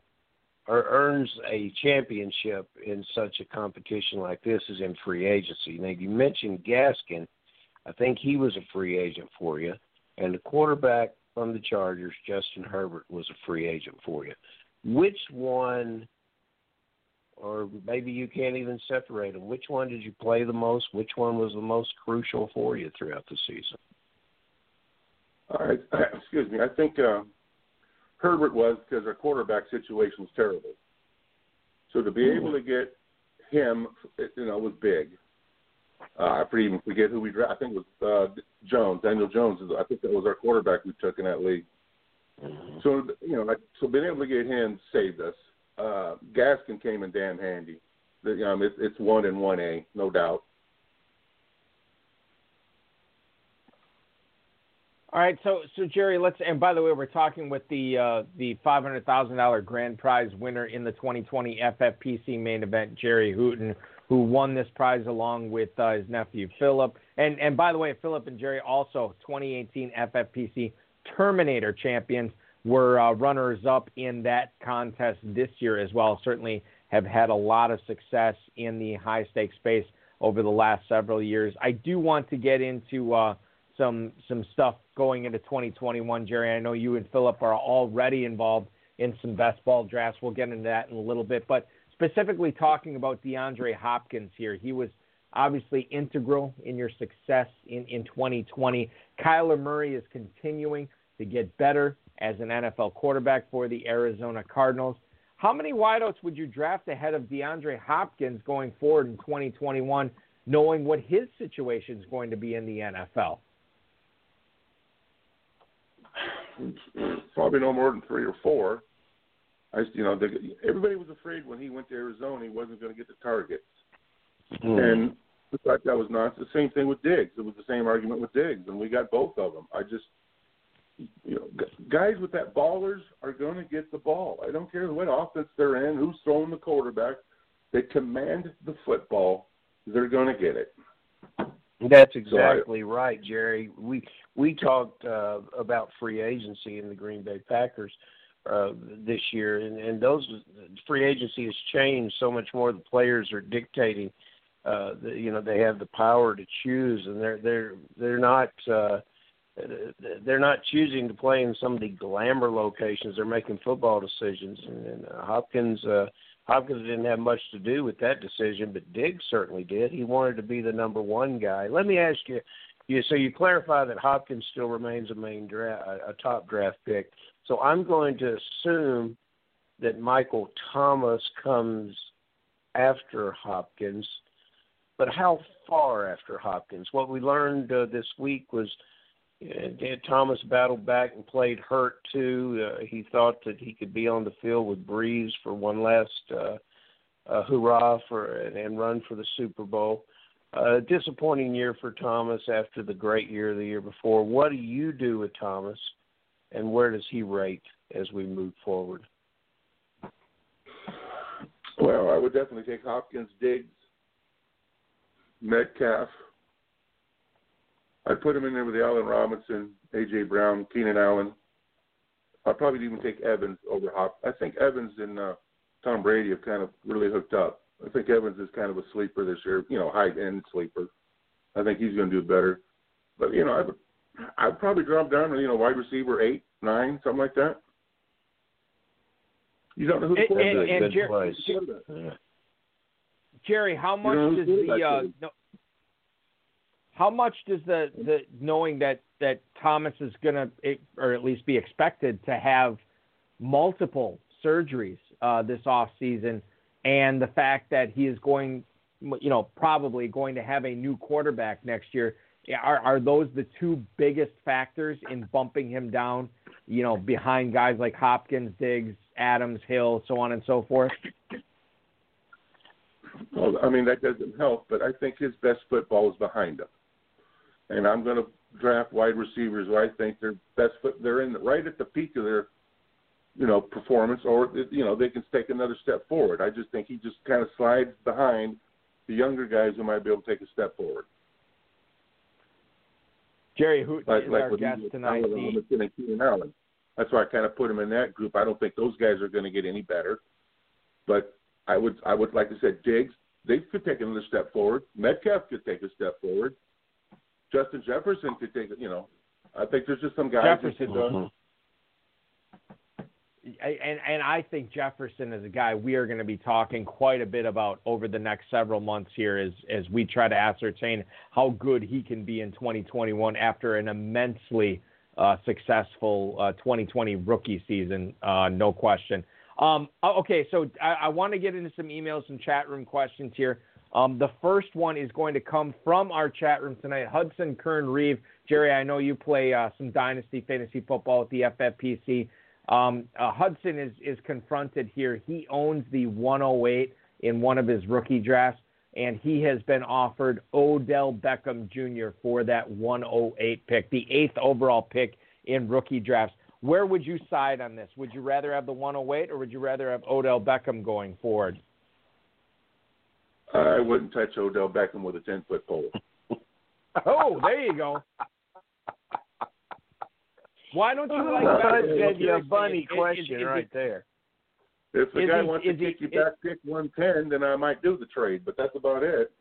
[SPEAKER 4] or earns a championship in such a competition like this is in free agency. Now you mentioned Gaskin. I think he was a free agent for you, and the quarterback from the Chargers, Justin Herbert, was a free agent for you. Which one or maybe you can't even separate them. Which one did you play the most? Which one was the most crucial for you throughout the season?
[SPEAKER 5] All right, excuse me. I think uh, Herbert was because our quarterback situation was terrible. So to be mm able to get him, you know, was big. Uh, I even forget who we drafted. I think it was uh, Jones, Daniel Jones. I think that was our quarterback we took in that league. Mm-hmm. So you know, like, so being able to get him saved us uh, Gaskin came in damn handy. Um, it's, it's one and one A, no doubt.
[SPEAKER 1] All right, so so Jerry, let's and by the way, we're talking with the uh, the five hundred thousand dollar grand prize winner in the 2020 FFPC main event, Jerry Hooton, who won this prize along with uh, his nephew Philip. And and by the way, Philip and Jerry also 2018 FFPC Terminator champions were uh, runners up in that contest this year as well. Certainly have had a lot of success in the high stakes space over the last several years. I do want to get into uh, some some stuff going into 2021, Jerry. I know you and Philip are already involved in some best ball drafts. We'll get into that in a little bit, but specifically talking about DeAndre Hopkins here, he was obviously integral in your success in, in 2020. Kyler Murray is continuing to get better as an NFL quarterback for the Arizona Cardinals. How many wideouts would you draft ahead of DeAndre Hopkins going forward in 2021, knowing what his situation is going to be in the NFL?
[SPEAKER 5] Probably no more than three or four. I, you know, the, everybody was afraid when he went to Arizona he wasn't going to get the targets, mm. and the fact that was not the same thing with Diggs. It was the same argument with Diggs, and we got both of them. I just you know, guys with that ballers are going to get the ball. I don't care what offense they're in, who's throwing the quarterback. They command the football. They're going to get it.
[SPEAKER 4] That's exactly so I, right, Jerry. We we talked uh, about free agency in the Green Bay Packers uh, this year, and, and those free agency has changed so much more. The players are dictating. Uh, the, you know, they have the power to choose, and they're they're they're not. Uh, they're not choosing to play in some of the glamour locations. They're making football decisions, and, and uh, Hopkins uh, Hopkins didn't have much to do with that decision, but Diggs certainly did. He wanted to be the number one guy. Let me ask you, you so you clarify that Hopkins still remains a main draft, a top draft pick. So I'm going to assume that Michael Thomas comes after Hopkins, but how far after Hopkins? What we learned uh, this week was Dan Thomas battled back and played hurt too. Uh, he thought that he could be on the field with Brees for one last uh, uh, hurrah for and run for the Super Bowl. Uh, disappointing year for Thomas after the great year the year before. What do you do with Thomas, and where does he rate as we move forward?
[SPEAKER 5] Well, I would definitely take Hopkins, Diggs, Metcalf, I'd put him in there with the Allen Robinson, A.J. Brown, Keenan Allen. I'd probably even take Evans over Hop. I think Evans and uh, Tom Brady have kind of really hooked up. I think Evans is kind of a sleeper this year, you know, high end sleeper. I think he's going to do better. But you know, I would, I'd probably drop down to you know wide receiver eight, nine, something like that. You don't know who the
[SPEAKER 1] and, and, and Jerry, Jerry, how much you know does the uh, no, how much does the, the knowing that, that Thomas is going to, or at least be expected to have multiple surgeries uh, this off season, and the fact that he is going, you know, probably going to have a new quarterback next year, are, are those the two biggest factors in bumping him down you know, behind guys like Hopkins, Diggs, Adams, Hill, so on and so forth?
[SPEAKER 5] Well, I mean that doesn't help, but I think his best football is behind him, and I'm going to draft wide receivers where I think they're best foot. They're in right at the peak of their, you know, performance, or you know they can take another step forward. I just think he just kind of slides behind the younger guys who might be able to take a step forward.
[SPEAKER 1] Jerry, who
[SPEAKER 5] like,
[SPEAKER 1] is
[SPEAKER 5] like
[SPEAKER 1] our guest tonight?
[SPEAKER 5] Allen,
[SPEAKER 1] The-
[SPEAKER 5] Robinson, and Keenan Allen. That's why I kind of put him in that group. I don't think those guys are going to get any better, but I would, I would like I said, Diggs. They could take another step forward. Metcalf could take a step forward. Justin Jefferson could take, you know, I think there's just some guys
[SPEAKER 1] Jefferson.
[SPEAKER 5] could, uh,
[SPEAKER 4] Mhm.
[SPEAKER 1] I- and and I think Jefferson is a guy we are going to be talking quite a bit about over the next several months here as as we try to ascertain how good he can be in 2021 after an immensely uh, successful uh, 2020 rookie season, uh, no question. Um, okay, so I, I want to get into some emails, some chat room questions here. Um, the first one is going to come from our chat room tonight. Hudson Kern Reeve. Jerry, I know you play uh, some Dynasty Fantasy Football at the FFPC. Um, uh, Hudson is, is confronted here. He owns the 108 in one of his rookie drafts, and he has been offered Odell Beckham Jr. for that 108 pick, the eighth overall pick in rookie drafts. Where would you side on this? Would you rather have the 108 or would you rather have Odell Beckham going forward?
[SPEAKER 5] I wouldn't touch Odell Beckham with a ten foot pole.
[SPEAKER 1] Oh, there you go. Why don't you like
[SPEAKER 4] Well,
[SPEAKER 1] Beckham?
[SPEAKER 4] that's you a
[SPEAKER 1] Seriously,
[SPEAKER 4] bunny
[SPEAKER 1] is- is-
[SPEAKER 4] question
[SPEAKER 1] is
[SPEAKER 4] right
[SPEAKER 1] it-
[SPEAKER 4] there.
[SPEAKER 5] If the
[SPEAKER 1] Is
[SPEAKER 5] guy
[SPEAKER 1] he-
[SPEAKER 5] wants to
[SPEAKER 1] is he-
[SPEAKER 5] kick you
[SPEAKER 1] is-
[SPEAKER 5] back, pick one ten, then I might do the trade. But that's about it.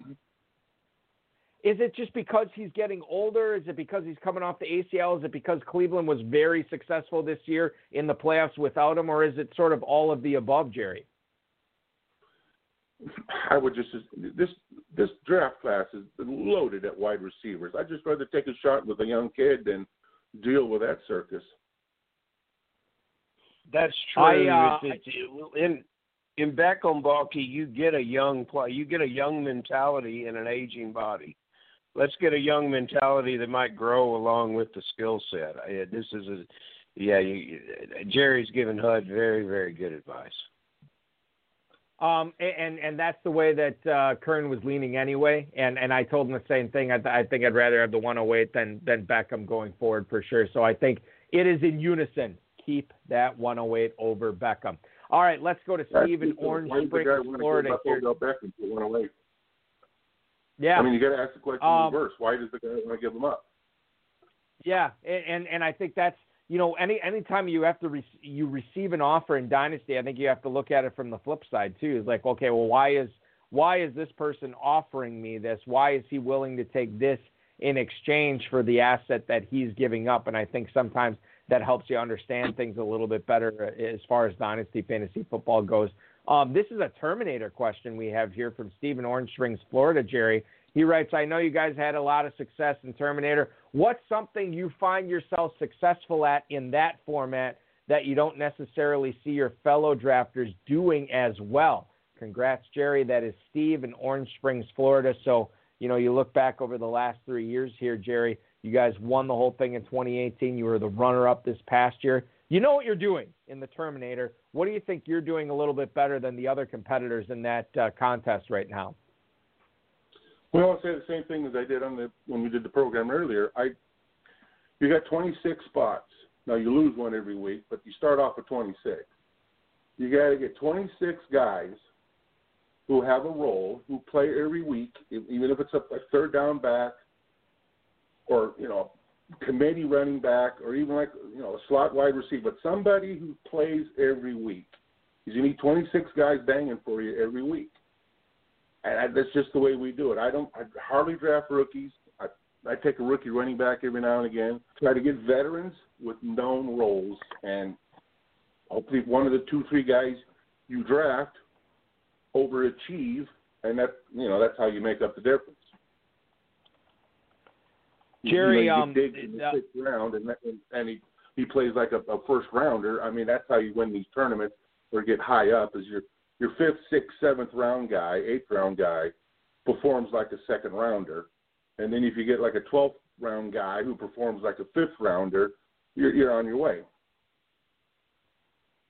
[SPEAKER 1] Is it just because he's getting older? Is it because he's coming off the ACL? Is it because Cleveland was very successful this year in the playoffs without him, or is it sort of all of the above, Jerry?
[SPEAKER 5] I would just this this draft class is loaded at wide receivers. I'd just rather take a shot with a young kid than deal with that circus.
[SPEAKER 4] That's true.
[SPEAKER 1] I, uh,
[SPEAKER 4] It's- it's- in in Beckham Balky, you get a young play. You get a young mentality in an aging body. Let's get a young mentality that might grow along with the skill set. I- This is a yeah. You, Jerry's giving Hud very very good advice.
[SPEAKER 1] Um, and and that's the way that uh, Kern was leaning anyway. And and I told him the same thing. I, th- I think I'd rather have the 108 than than Beckham going forward for sure. So I think it is in unison. Keep that 108 over Beckham. All right, let's go to Steve in Orange
[SPEAKER 5] Why does the
[SPEAKER 1] Springs,
[SPEAKER 5] guy want to
[SPEAKER 1] Florida. Here.
[SPEAKER 5] Beckham for one away?
[SPEAKER 1] Yeah.
[SPEAKER 5] I mean, you got to ask the question
[SPEAKER 1] Um,
[SPEAKER 5] in reverse. Why does the guy want to give him up?
[SPEAKER 1] Yeah, and and, and I think that's you know any anytime you have to re- you receive an offer in dynasty, I think you have to look at it from the flip side too. It's like okay, well why is why is this person offering me this? Why is he willing to take this in exchange for the asset that he's giving up? And I think sometimes that helps you understand things a little bit better uh, as far as dynasty fantasy football goes. Um, this is a Terminator question we have here from Stephen Orange Springs, Florida, Jerry. He writes, I know you guys had a lot of success in Terminator. What's something you find yourself successful at in that format that you don't necessarily see your fellow drafters doing as well? Congrats, Jerry. That is Steve in Orange Springs, Florida. So, you know, you look back over the last three years here, Jerry, you guys won the whole thing in 2018. You were the runner up this past year. You know what you're doing in the Terminator. What do you think you're doing a little bit better than the other competitors in that uh, contest right now?
[SPEAKER 5] Well, I'll say the same thing as I did on the when we did the program earlier. I you got 26 spots. Now you lose one every week, but you start off with 26. You got to get 26 guys who have a role, who play every week, even if it's a, a third down back, or you know, committee running back, or even like you know a slot wide receiver, but somebody who plays every week. Because you need 26 guys banging for you every week and I, that's just the way we do it. I don't. I hardly draft rookies. I, I take a rookie running back every now and again. Try to get veterans with known roles, and hopefully one of the two, three guys you draft overachieve, and that you know that's how you make up the difference.
[SPEAKER 1] Jerry,
[SPEAKER 5] you know,
[SPEAKER 1] um,
[SPEAKER 5] in the
[SPEAKER 1] uh,
[SPEAKER 5] sixth round, and and, and he he plays like a, a first rounder. I mean, that's how you win these tournaments or get high up. Is your your fifth, sixth, seventh round guy, eighth round guy performs like a second rounder, and then if you get like a twelfth round guy who performs like a fifth rounder, you're you're on your way.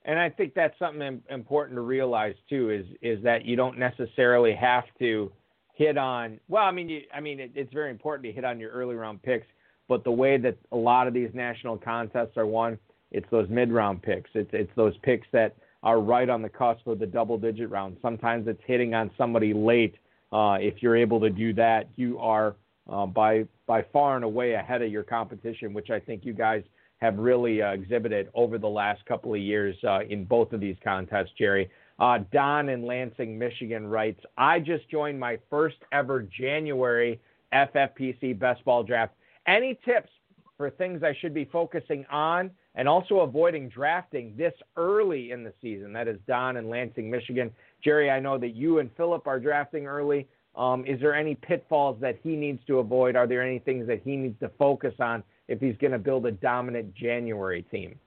[SPEAKER 1] and I think that's something important to realize too is is that you don't necessarily have to hit on. Well, I mean, you, I mean, it, it's very important to hit on your early round picks, but the way that a lot of these national contests are won, it's those mid round picks. It's it's those picks that are right on the cusp of the double digit round. Sometimes it's hitting on somebody late. Uh, if you're able to do that, you are uh, by by far and away ahead of your competition, which I think you guys have really uh, exhibited over the last couple of years uh, in both of these contests, Jerry. Uh, Don in Lansing, Michigan writes, I just joined my first ever January FFPC best ball draft. Any tips for things I should be focusing on and also avoiding drafting this early in the season? That is Don in Lansing, Michigan. Jerry, I know that you and Philip are drafting early. Um, is there any pitfalls that he needs to avoid? Are there any things that he needs to focus on if he's going to build a dominant January team?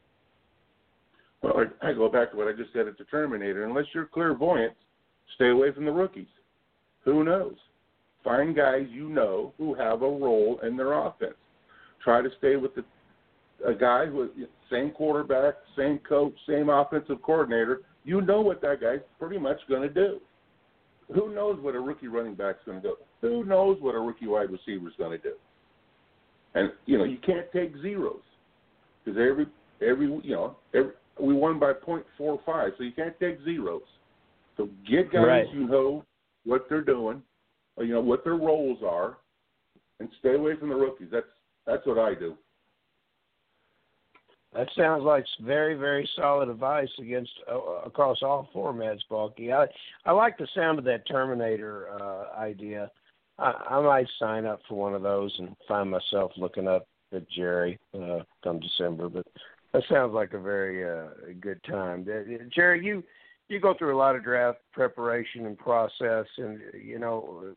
[SPEAKER 5] Well, I go back to what I just said at the Terminator. Unless you're clairvoyant, stay away from the rookies. Who knows? Find guys you know who have a role in their offense. Try to stay with the a guy with same quarterback, same coach, same offensive coordinator. You know what that guy's pretty much going to do. Who knows what a rookie running back's going to do? Who knows what a rookie wide receiver's going to do? And you know you can't take zeros because every every you know every we won by point four five, so you can't take zeros. So get guys
[SPEAKER 1] right.
[SPEAKER 5] you know what they're doing, or, you know what their roles are, and stay away from the rookies. That's that's what I do.
[SPEAKER 4] That sounds like very, very solid advice against uh, across all formats, Balky. I I like the sound of that Terminator uh, idea. I, I might sign up for one of those and find myself looking up at Jerry uh, come December. But that sounds like a very uh, good time. Jerry, you you go through a lot of draft preparation and process, and you know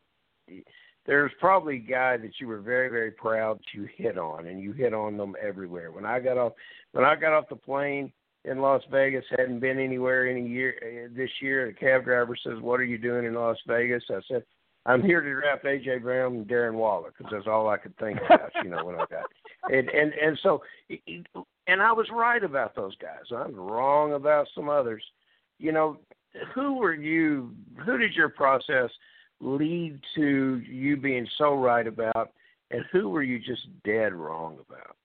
[SPEAKER 4] there's probably a guy that you were very very proud to hit on, and you hit on them everywhere. When I got off when I got off the plane in Las Vegas, hadn't been anywhere any year uh, this year. The cab driver says, "What are you doing in Las Vegas?" I said, "I'm here to draft AJ Brown and Darren Waller because that's all I could think about." you know when I got and and and so and I was right about those guys. I'm wrong about some others. You know, who were you? Who did your process lead to you being so right about, and who were you just dead wrong about?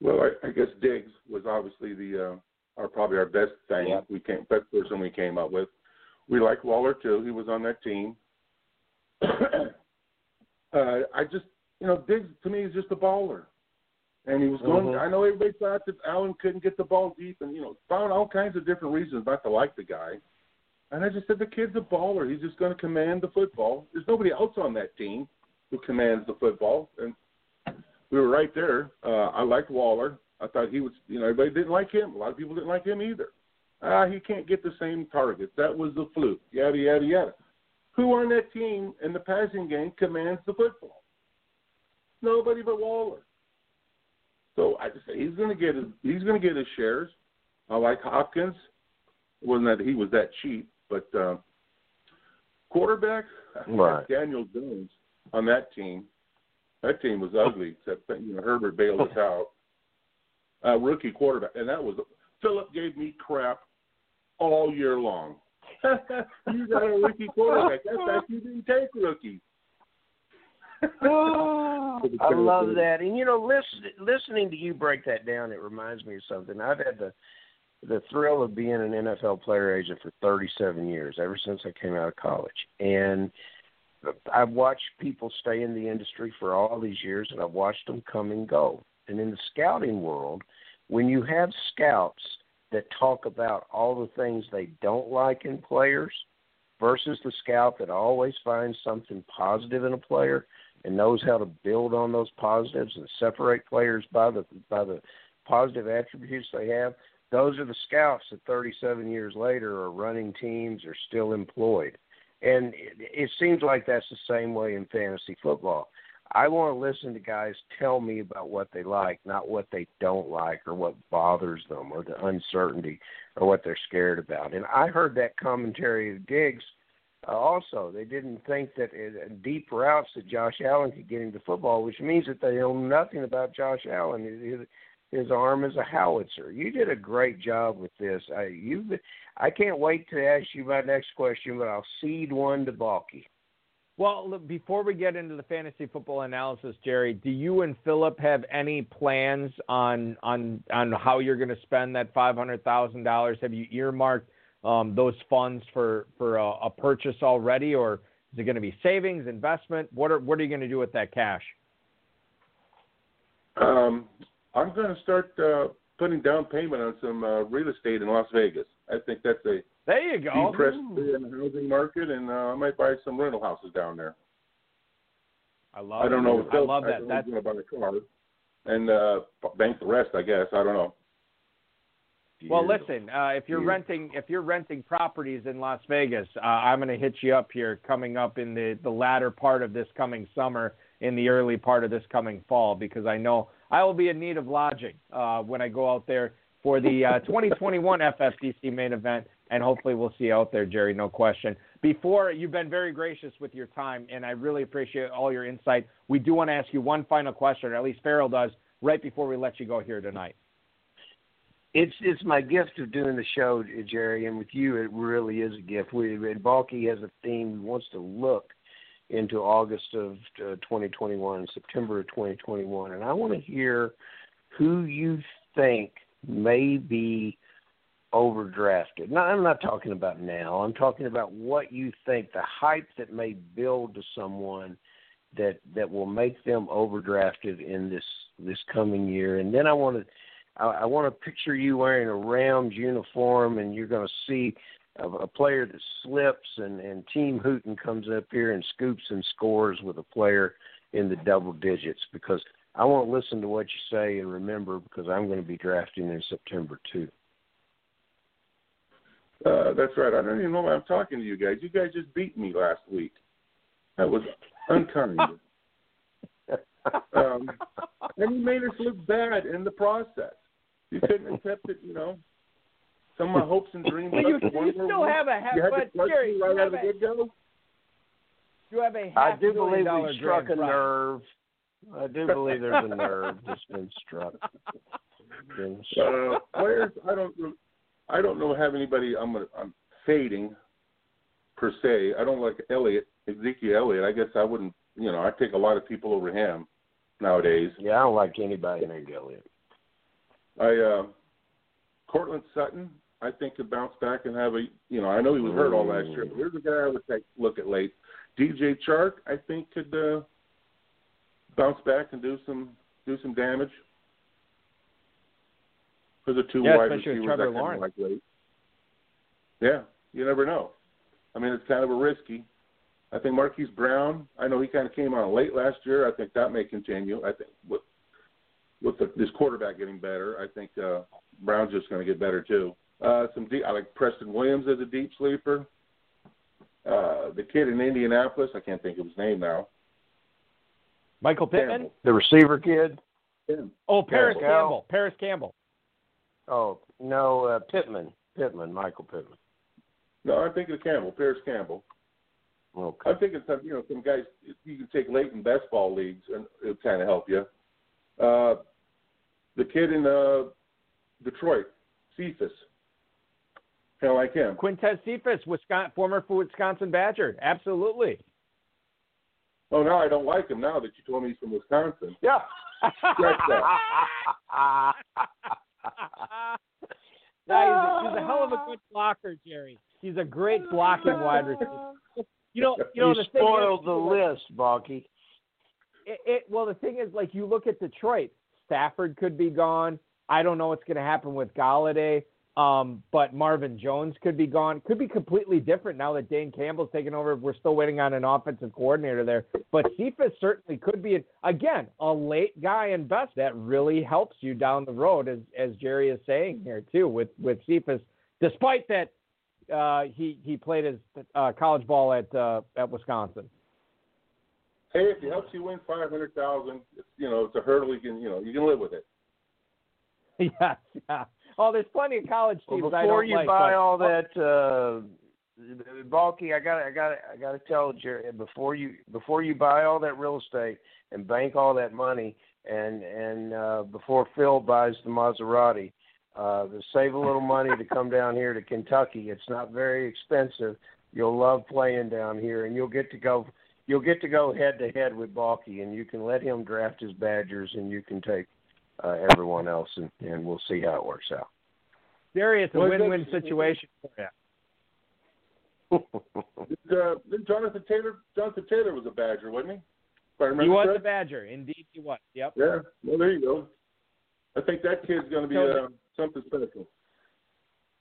[SPEAKER 5] Well, I, I guess Diggs was obviously the uh, our probably our best thing
[SPEAKER 4] yeah.
[SPEAKER 5] we came best person we came up with. We like Waller too. He was on that team. uh, I just you know Diggs to me is just a baller, and he was going.
[SPEAKER 4] Mhm.
[SPEAKER 5] I know everybody thought that Allen couldn't get the ball deep, and you know found all kinds of different reasons not to like the guy. And I just said the kid's a baller. He's just going to command the football. There's nobody else on that team who commands the football, and we were right there. Uh, I liked Waller. I thought he was, you know, everybody didn't like him. A lot of people didn't like him either. Ah, he can't get the same targets. That was the fluke. Yada yada yada. Who on that team in the passing game commands the football? Nobody but Waller. So I just say he's going to get his, he's going to get his shares. I like Hopkins. It wasn't that he was that cheap, but uh, quarterback
[SPEAKER 4] Right.
[SPEAKER 5] Daniel Jones on that team. That team was ugly, except that, you know Herbert bailed us out. Uh, rookie quarterback, and that was Philip gave me crap all year long. you got a rookie quarterback. That's like you didn't take rookies.
[SPEAKER 4] I love that. And you know, listen, listening to you break that down, it reminds me of something. I've had the the thrill of being an NFL player agent for 37 years, ever since I came out of college, and I've watched people stay in the industry for all these years, and I've watched them come and go. And in the scouting world, when you have scouts that talk about all the things they don't like in players versus the scout that always finds something positive in a player and knows how to build on those positives and separate players by the by the positive attributes they have. Those are the scouts that 37 years later are running teams or still employed. And it, it seems like that's the same way in fantasy football. I want to listen to guys tell me about what they like, not what they don't like or what bothers them or the uncertainty or what they're scared about. And I heard that commentary of Diggs uh, also. They didn't think that uh, deep routes that Josh Allen could get into football, which means that they know nothing about Josh Allen. His arm as a howitzer. You did a great job with this. I you I can't wait to ask you my next question, but I'll cede one to Balky.
[SPEAKER 1] Well, look, before we get into the fantasy football analysis, Jerry, do you and Philip have any plans on on on how you're going to spend that five hundred thousand dollars? Have you earmarked um, those funds for for a, a purchase already, or is it going to be savings, investment? What are what are you going to do with that cash?
[SPEAKER 5] Um, I'm going to start uh, putting down payment on some uh, real estate in Las Vegas. I think that's a
[SPEAKER 1] there you go.
[SPEAKER 5] depressed in the housing market, and uh, I might buy some rental houses down there.
[SPEAKER 1] I love.
[SPEAKER 5] I don't know.
[SPEAKER 1] I love that.
[SPEAKER 5] I'm
[SPEAKER 1] That's
[SPEAKER 5] going to buy a car and uh, bank the rest. I guess I don't know.
[SPEAKER 1] Well, listen, uh, if you're renting if you're renting properties in Las Vegas, uh, I'm going to hit you up here coming up in the the latter part of this coming summer, in the early part of this coming fall, because I know I will be in need of lodging uh, when I go out there for the uh, 2021 FFPC main event, and hopefully we'll see you out there, Jerry. No question. Before you've been very gracious with your time, and I really appreciate all your insight. We do want to ask you one final question, or at least Ferrell does, right before we let you go here tonight.
[SPEAKER 4] It's it's my gift of doing the show, Jerry, and with you, it really is a gift. We and Balky has a theme. He wants to look into August of uh, 2021, September of 2021, and I want to hear who you think may be overdrafted. No, I'm not talking about now. I'm talking about what you think the hype that may build to someone that that will make them overdrafted in this this coming year. And then I want to I, I want to picture you wearing a Rams uniform, and you're going to see a, a player that slips, and and Team Hooton comes up here and scoops and scores with a player in the double digits because I want to listen to what you say and remember because I'm going to be drafting in September too.
[SPEAKER 5] Uh, that's right. I don't even know why I'm talking to you guys. You guys just beat me last week. That was unkind. um, and you made us look bad in the process. You couldn't have kept it, you know. Some of my hopes and dreams.
[SPEAKER 1] Well, you,
[SPEAKER 5] up to one
[SPEAKER 1] you still have a half,
[SPEAKER 5] You had
[SPEAKER 1] but
[SPEAKER 5] to
[SPEAKER 1] Jerry,
[SPEAKER 5] me
[SPEAKER 1] you
[SPEAKER 5] right out
[SPEAKER 1] have
[SPEAKER 5] of the get go.
[SPEAKER 1] you have a
[SPEAKER 4] I
[SPEAKER 1] half
[SPEAKER 4] do believe
[SPEAKER 1] dollar
[SPEAKER 4] we struck a nerve. I do believe there's a nerve that's been struck. Been struck.
[SPEAKER 5] Uh, players, I don't, I don't know have anybody. I'm, gonna, I'm fading per se. I don't like Elliott, Ezekiel Elliott. I guess I wouldn't. You know, I take a lot of people over him nowadays.
[SPEAKER 4] Yeah, I don't like anybody named Elliott.
[SPEAKER 5] I uh Courtland Sutton, I think could bounce back and have a you know, I know he was hurt all last year, but here's a guy I would take look at late. DJ Chark, I think could uh bounce back and do some do some damage. For the two
[SPEAKER 1] Yeah,
[SPEAKER 5] wide receivers I kinda
[SPEAKER 1] Lawrence.
[SPEAKER 5] like late. Yeah, you never know. I mean it's kind of a risky. I think Marquise Brown, I know he kind of came on late last year. I think that may continue. I think with with the, this quarterback getting better, I think uh, Brown's just going to get better too. Uh, some deep, I like Preston Williams as a deep sleeper. Uh, the kid in Indianapolis, I can't think of his name now.
[SPEAKER 1] Michael Pittman.
[SPEAKER 5] Campbell.
[SPEAKER 4] The receiver kid?
[SPEAKER 1] Oh, Parris
[SPEAKER 4] Campbell.
[SPEAKER 1] Campbell. Parris Campbell.
[SPEAKER 4] Oh no, uh, Pittman. Pittman. Michael Pittman.
[SPEAKER 5] No, I'm thinking of Campbell, Parris Campbell.
[SPEAKER 4] Okay.
[SPEAKER 5] I'm thinking some, you know, some guys you can take late in best ball leagues and it'll kind of help you. Uh, the kid in uh, Detroit, Cephus, kind of like him.
[SPEAKER 1] Quintez Cephus, Wisconsin, former Wisconsin Badger. Absolutely.
[SPEAKER 5] Oh, now I don't like him now that you told me he's from Wisconsin.
[SPEAKER 4] Yeah.
[SPEAKER 5] Scratch that.
[SPEAKER 1] no, he's, a, he's a hell of a good blocker, Jerry. He's a great blocking wide receiver. You know, you know
[SPEAKER 4] you
[SPEAKER 1] the thing
[SPEAKER 4] spoiled
[SPEAKER 1] is,
[SPEAKER 4] the list, Balky.
[SPEAKER 1] It, it, well, the thing is, like you look at Detroit, Stafford could be gone. I don't know what's going to happen with Golladay, um, but Marvin Jones could be gone. Could be completely different now that Dan Campbell's taken over. We're still waiting on an offensive coordinator there, but Cephus certainly could be again a late guy in best that really helps you down the road, as as Jerry is saying here too with with Cephus. Despite that, uh, he he played his uh, college ball at uh, at Wisconsin.
[SPEAKER 5] Hey, if it helps you win five hundred thousand, you know it's a hurdle you can you know you can live with it.
[SPEAKER 1] yes, yeah. Oh, there's plenty of college teams
[SPEAKER 4] Well, before you
[SPEAKER 1] like,
[SPEAKER 4] buy
[SPEAKER 1] but-
[SPEAKER 4] all that, uh, Balky, I got, I got, I got to tell Jerry before you before you buy all that real estate and bank all that money, and and uh, before Phil buys the Maserati, uh, to save a little money to come down here to Kentucky. It's not very expensive. You'll love playing down here, and you'll get to go. You'll get to go head to head with Balky, and you can let him draft his Badgers, and you can take uh, everyone else, and, and we'll see how it works out.
[SPEAKER 1] Jerry, it's a
[SPEAKER 5] Well,
[SPEAKER 1] win-win
[SPEAKER 5] that's-
[SPEAKER 1] situation for you.
[SPEAKER 5] Did, uh, Jonathan Taylor? Jonathan Taylor was a Badger, wasn't he? If I remember
[SPEAKER 1] He was a? Badger, indeed he was. Yep.
[SPEAKER 5] Yeah. Well, there you go. I think that kid's going to be uh, something special.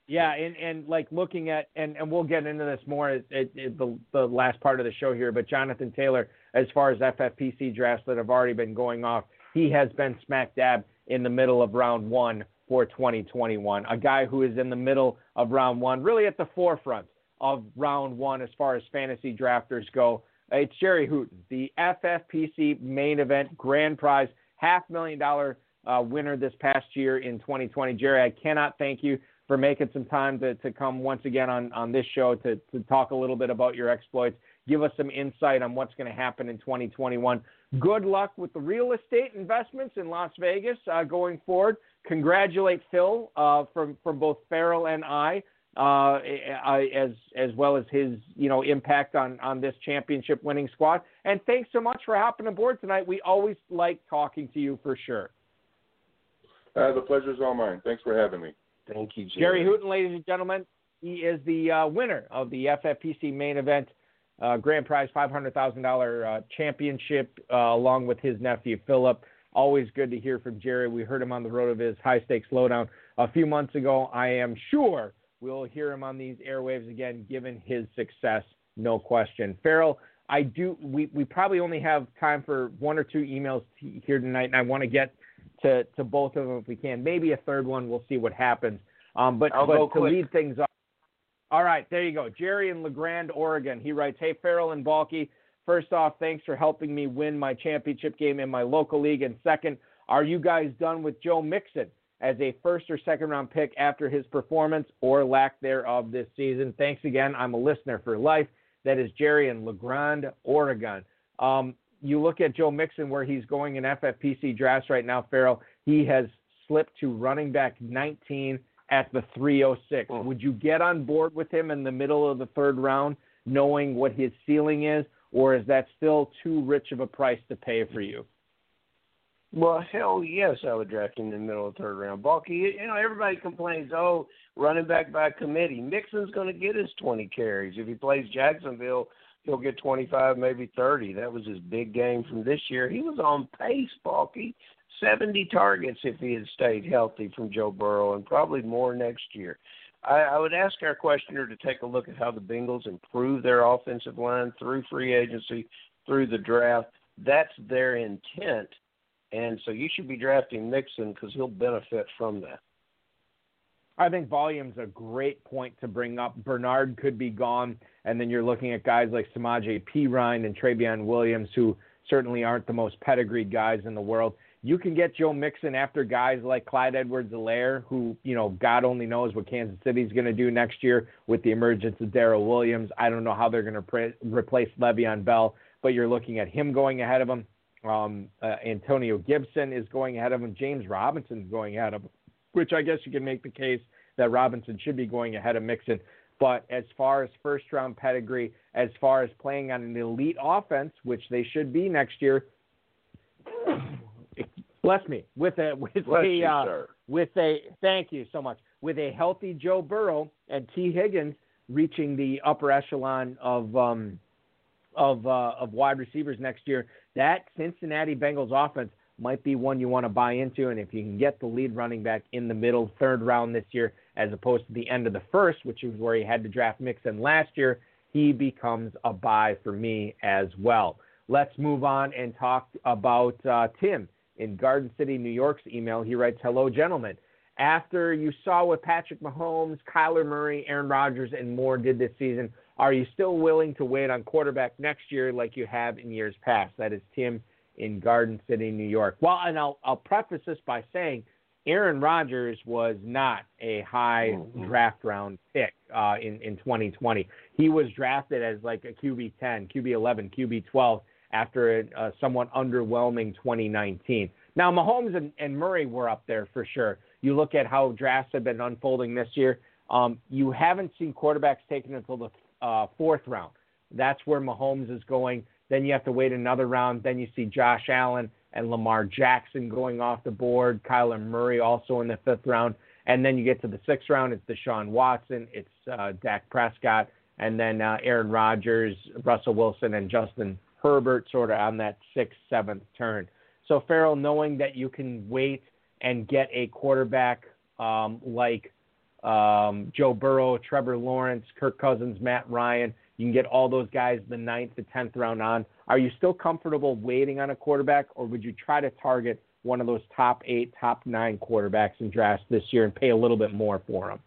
[SPEAKER 1] Yeah, and and like looking at and and we'll get into this more at, at, at the the last part of the show here. But Jonathan Taylor, as far as FFPC drafts that have already been going off, he has been smack dab in the middle of round one for 2021. A guy who is in the middle of round one, really at the forefront of round one as far as fantasy drafters go. It's Jerry Hooton, the FFPC main event grand prize half million dollar uh, winner this past year in 2020. Jerry, I cannot thank you for making some time to, to come once again on, on this show to, to talk a little bit about your exploits, give us some insight on what's going to happen in 2021. Good luck with the real estate investments in Las Vegas uh, going forward. Congratulate Phil uh, from from both Ferrell and I, uh, as as well as his you know impact on on this championship winning squad. And thanks so much for hopping aboard tonight. We always like talking to you for sure.
[SPEAKER 5] Uh, the pleasure's all mine. Thanks for having me.
[SPEAKER 4] Thank you,
[SPEAKER 1] Jerry Hooton, ladies and gentlemen, he is the uh, winner of the FFPC main event uh, grand prize $500,000 uh, championship, uh, along with his nephew Philip. Always good to hear from Jerry. We heard him on the road of his high stakes lowdown a few months ago. I am sure we'll hear him on these airwaves again, given his success, no question. Ferrell, I do. We, we probably only have time for one or two emails t- here tonight, and I want to get to, to both of them if we can. Maybe a third one. We'll see what happens. Um, but but to lead things off. All right, there you go. Jerry in La Grande, Oregon. He writes, Hey, Ferrell and Balky. First off, thanks for helping me win my championship game in my local league. And second, are you guys done with Joe Mixon as a first or second round pick after his performance or lack thereof this season? Thanks again. I'm a listener for life. That is Jerry in La Grande, Oregon. Um, you look at Joe Mixon, where he's going in FFPC drafts right now, Ferrell. He has slipped to running back 19 at the 306.
[SPEAKER 4] Hmm.
[SPEAKER 1] Would you get on board with him in the middle of the third round, knowing what his ceiling is, or is that still too rich of a price to pay for you?
[SPEAKER 4] Well, hell yes, I would draft him in the middle of the third round. Balky, you know, everybody complains, oh, running back by committee. Mixon's going to get his 20 carries. If he plays Jacksonville, he'll get 25, maybe 30. That was his big game from this year. He was on pace, Balky. 70 targets if he had stayed healthy from Joe Burrow, and probably more next year. I, I would ask our questioner to take a look at how the Bengals improve their offensive line through free agency, through the draft. That's their intent. And so you should be drafting Mixon because he'll benefit from that.
[SPEAKER 1] I think volume's a great point to bring up. Bernard could be gone, and then you're looking at guys like Samaje Perine and Trayveon Williams, who certainly aren't the most pedigreed guys in the world. You can get Joe Mixon after guys like Clyde Edwards-Helaire, who, you know, God only knows what Kansas City's going to do next year with the emergence of Darrel Williams. I don't know how they're going to pre- replace Le'Veon Bell, but you're looking at him going ahead of him. Um, uh, Antonio Gibson is going ahead of him. James Robinson is going ahead of him, which I guess you can make the case that Robinson should be going ahead of Mixon. But as far as first round pedigree, as far as playing on an elite offense, which they should be next year, bless me with a with
[SPEAKER 4] Bless
[SPEAKER 1] a
[SPEAKER 4] you,
[SPEAKER 1] uh, with a thank you so much with a healthy Joe Burrow and Tee Higgins reaching the upper echelon of um, of uh, of wide receivers next year, that Cincinnati Bengals offense might be one you want to buy into. And if you can get the lead running back in the middle third round this year, as opposed to the end of the first, which is where he had to draft Mixon last year, he becomes a buy for me as well. Let's move on and talk about uh, Tim in Garden City, New York's email. He writes, "Hello, gentlemen." After you saw what Patrick Mahomes, Kyler Murray, Aaron Rodgers, and more did this season, are you still willing to wait on quarterback next year like you have in years past? That is Tim in Garden City, New York. Well, and I'll, I'll preface this by saying Aaron Rodgers was not a high
[SPEAKER 4] Mhm.
[SPEAKER 1] draft round pick uh, in, in 2020. He was drafted as like a QB 10, QB 11, QB 12 after a, a somewhat underwhelming 2019. Now, Mahomes and, and Murray were up there for sure. You look at how drafts have been unfolding this year. Um, you haven't seen quarterbacks taken until the uh, fourth round. That's where Mahomes is going. Then you have to wait another round. Then you see Josh Allen and Lamar Jackson going off the board. Kyler Murray also in the fifth round. And then you get to the sixth round. It's Deshaun Watson. It's uh, Dak Prescott. And then uh, Aaron Rodgers, Russell Wilson, and Justin Herbert sort of on that sixth, seventh turn. So, Ferrell, knowing that you can wait and get a quarterback um, like um, Joe Burrow, Trevor Lawrence, Kirk Cousins, Matt Ryan, you can get all those guys the ninth, the tenth round on. Are you still comfortable waiting on a quarterback, or would you try to target one of those top eight, top nine quarterbacks in drafts this year and pay a little bit more for them?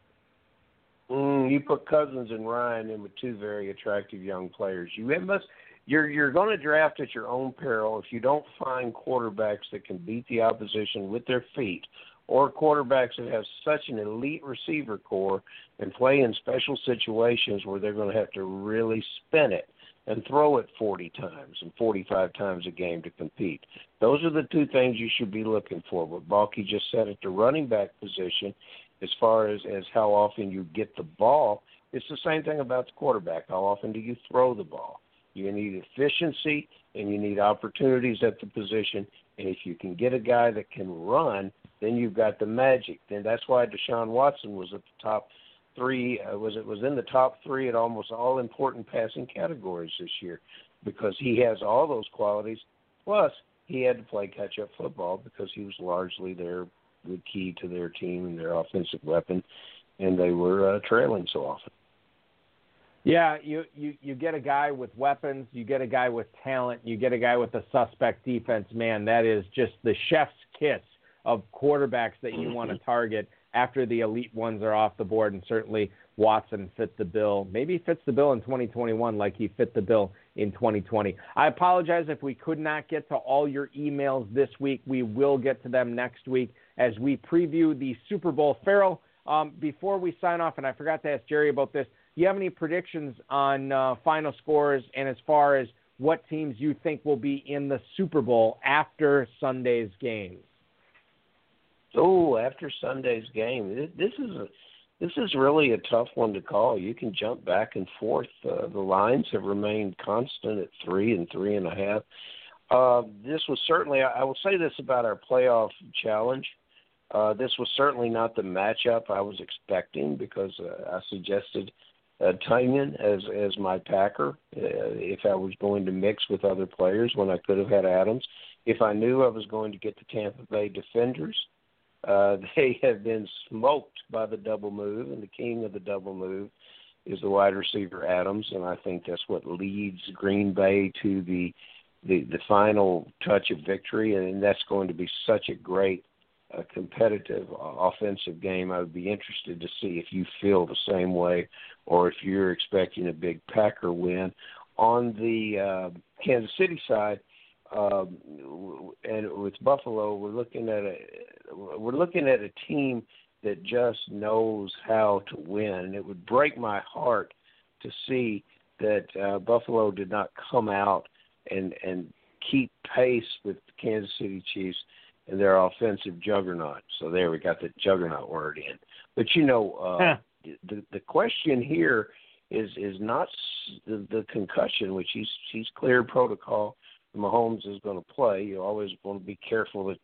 [SPEAKER 4] Mm, you put Cousins and Ryan in with two very attractive young players. You must you're you're going to draft at your own peril if you don't find quarterbacks that can beat the opposition with their feet or quarterbacks that have such an elite receiver corps and play in special situations where they're going to have to really spin it and throw it 40 times and 45 times a game to compete. Those are the two things you should be looking for. What Balky just said at the running back position, as far as, as how often you get the ball, it's the same thing about the quarterback. How often do you throw the ball? You need efficiency and you need opportunities at the position. And if you can get a guy that can run, then you've got the magic. Then that's why Deshaun Watson was at the top three. Uh, was it was in the top three at almost all important passing categories this year because he has all those qualities. Plus, he had to play catch up football because he was largely their the key to their team and their offensive weapon, and they were uh, trailing so often.
[SPEAKER 1] Yeah, you, you you get a guy with weapons, you get a guy with talent, you get a guy with a suspect defense. Man, that is just the chef's kiss of quarterbacks that you want to target after the elite ones are off the board, and certainly Watson fit the bill. Maybe he fits the bill in 2021 like he fit the bill in 2020. I apologize if we could not get to all your emails this week. We will get to them next week as we preview the Super Bowl. Ferrell, um, before we sign off, and I forgot to ask Jerry about this you have any predictions on uh, final scores and as far as what teams you think will be in the Super Bowl after Sunday's games?
[SPEAKER 4] Oh, after Sunday's game, this is a this is really a tough one to call. You can jump back and forth. Uh, the lines have remained constant at three and three and a half. Uh, this was certainly, I will say this about our playoff challenge. Uh, this was certainly not the matchup I was expecting because uh, I suggested uh, Tonyan as as my Packer uh, if I was going to mix with other players when I could have had Adams. If I knew I was going to get the Tampa Bay defenders, uh, they have been smoked by the double move, and the king of the double move is the wide receiver Adams, and I think that's what leads Green Bay to the the, the final touch of victory, and that's going to be such a great a competitive uh, offensive game. I would be interested to see if you feel the same way or if you're expecting a big Packer win. On the uh, Kansas City side, um, and with Buffalo, we're looking at a we're looking at a team that just knows how to win. And it would break my heart to see that uh, Buffalo did not come out and and keep pace with the Kansas City Chiefs and their offensive juggernaut. So there we got the juggernaut word in. But you know, uh, the the question here is is not the, the concussion, which he's he's cleared protocol. Mahomes is going to play. You always want to be careful that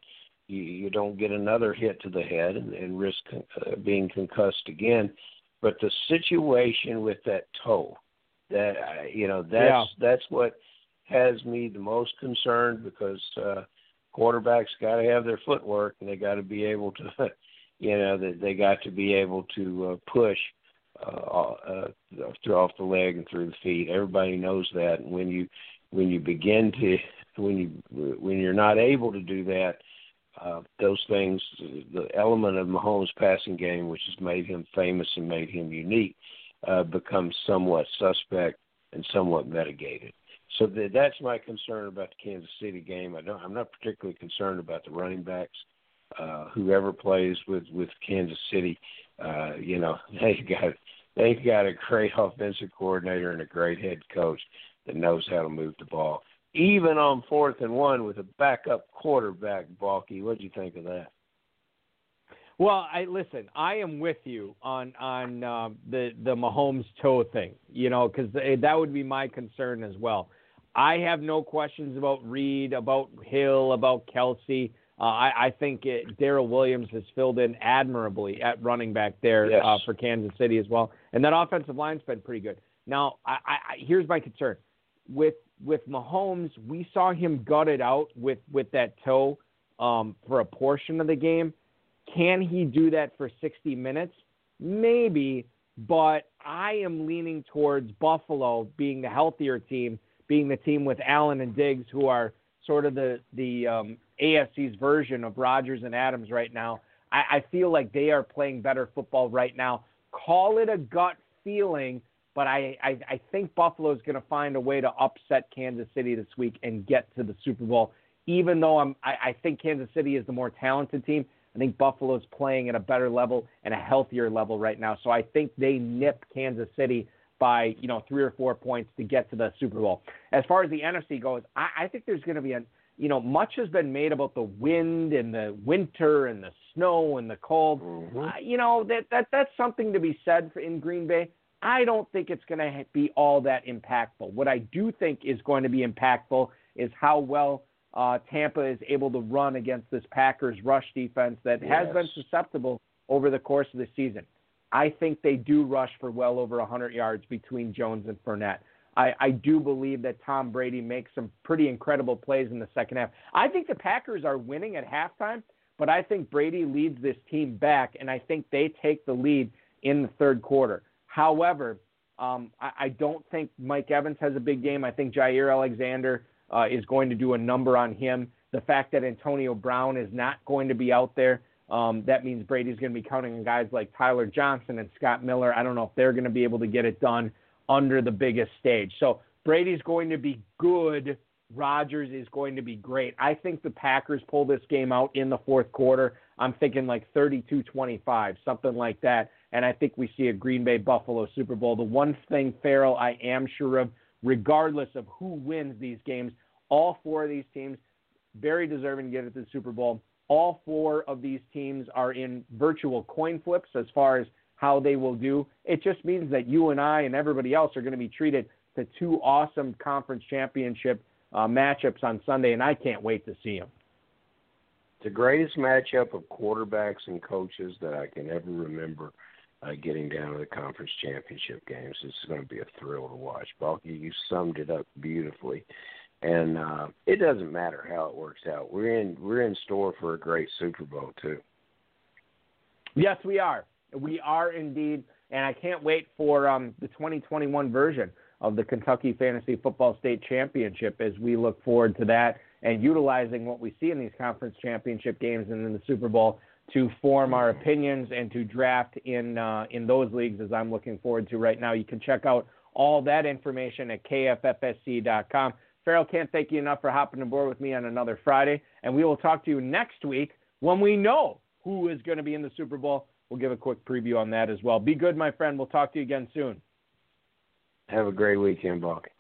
[SPEAKER 4] you, you don't get another hit to the head and, and risk uh, being concussed again. But the situation with that toe, that uh, you know, that's yeah. that's what has me the most concerned because uh, quarterbacks got to have their footwork and they got to be able to, you know, they, they got to be able to uh, push uh, uh, through off the leg and through the feet. Everybody knows that. And when you when you begin to when you when you're not able to do that, uh, those things, the element of Mahomes' passing game, which has made him famous and made him unique, uh, becomes somewhat suspect and somewhat mitigated. So that's my concern about the Kansas City game. I don't, I'm not particularly concerned about the running backs. Uh, whoever plays with with Kansas City, uh, you know, they've got they've got a great offensive coordinator and a great head coach that knows how to move the ball. even on fourth and one with a backup quarterback. Balky, what do you think of that?
[SPEAKER 1] Well, I listen. I am with you on on uh, the the Mahomes toe thing. You know, because that would be my concern as well. I have no questions about Reid, about Hill, about Kelce. Uh, I, I think Darrel Williams has filled in admirably at running back there
[SPEAKER 4] yes.
[SPEAKER 1] uh, for Kansas City as well, and that offensive line's been pretty good. Now, I, I, here's my concern with with Mahomes. We saw him gut it out with with that toe um, for a portion of the game. Can he do that for 60 minutes? Maybe, but I am leaning towards Buffalo being the healthier team, being the team with Allen and Diggs, who are sort of the the um, AFC's version of Rodgers and Adams right now. I, I feel like they are playing better football right now. Call it a gut feeling, but I, I, I think Buffalo is going to find a way to upset Kansas City this week and get to the Super Bowl. Even though I'm, I, I think Kansas City is the more talented team, I think Buffalo's playing at a better level and a healthier level right now. So I think they nip Kansas City by you know three or four points to get to the Super Bowl. As far as the NFC goes, I, I think there's going to be a you know much has been made about the wind and the winter and the snow and the cold.
[SPEAKER 4] Mm-hmm.
[SPEAKER 1] Uh, you know that that that's something to be said for, in Green Bay. I don't think it's going to be all that impactful. What I do think is going to be impactful is how well uh, Tampa is able to run against this Packers rush defense that
[SPEAKER 4] yes.
[SPEAKER 1] has been susceptible over the course of the season. I think they do rush for well over 100 yards between Jones and Fournette. I, I do believe that Tom Brady makes some pretty incredible plays in the second half. I think the Packers are winning at halftime, but I think Brady leads this team back, and I think they take the lead in the third quarter. However, um, I, I don't think Mike Evans has a big game. I think Jaire Alexander uh, is going to do a number on him. The fact that Antonio Brown is not going to be out there, um, that means Brady's going to be counting on guys like Tyler Johnson and Scott Miller. I don't know if they're going to be able to get it done under the biggest stage. So Brady's going to be good. Rodgers is going to be great. I think the Packers pull this game out in the fourth quarter. I'm thinking like 32 25, something like that. And I think we see a Green Bay Buffalo Super Bowl. The one thing, Ferrell, I am sure of regardless of who wins these games. All four of these teams very deserving to get it to the Super Bowl. All four of these teams are in virtual coin flips as far as how they will do. It just means that you and I and everybody else are going to be treated to two awesome conference championship uh, matchups on Sunday, and I can't wait to see them.
[SPEAKER 4] The greatest matchup of quarterbacks and coaches that I can ever remember uh, getting down to the conference championship games. This is going to be a thrill to watch. Balky, you summed it up beautifully, and uh, it doesn't matter how it works out. We're in we're in store for a great Super Bowl too.
[SPEAKER 1] Yes, we are. We are indeed, and I can't wait for um, the 2021 version of the Kentucky Fantasy Football State Championship as we look forward to that and utilizing what we see in these conference championship games and in the Super Bowl to form our opinions and to draft in uh, in those leagues as I'm looking forward to right now. You can check out all that information at kffsc.com. Ferrell can't thank you enough for hopping aboard with me on another Friday, and we will talk to you next week when we know who is going to be in the Super Bowl. We'll give a quick preview on that as well. Be good, my friend. We'll talk to you again soon.
[SPEAKER 4] Have a great weekend, Balky.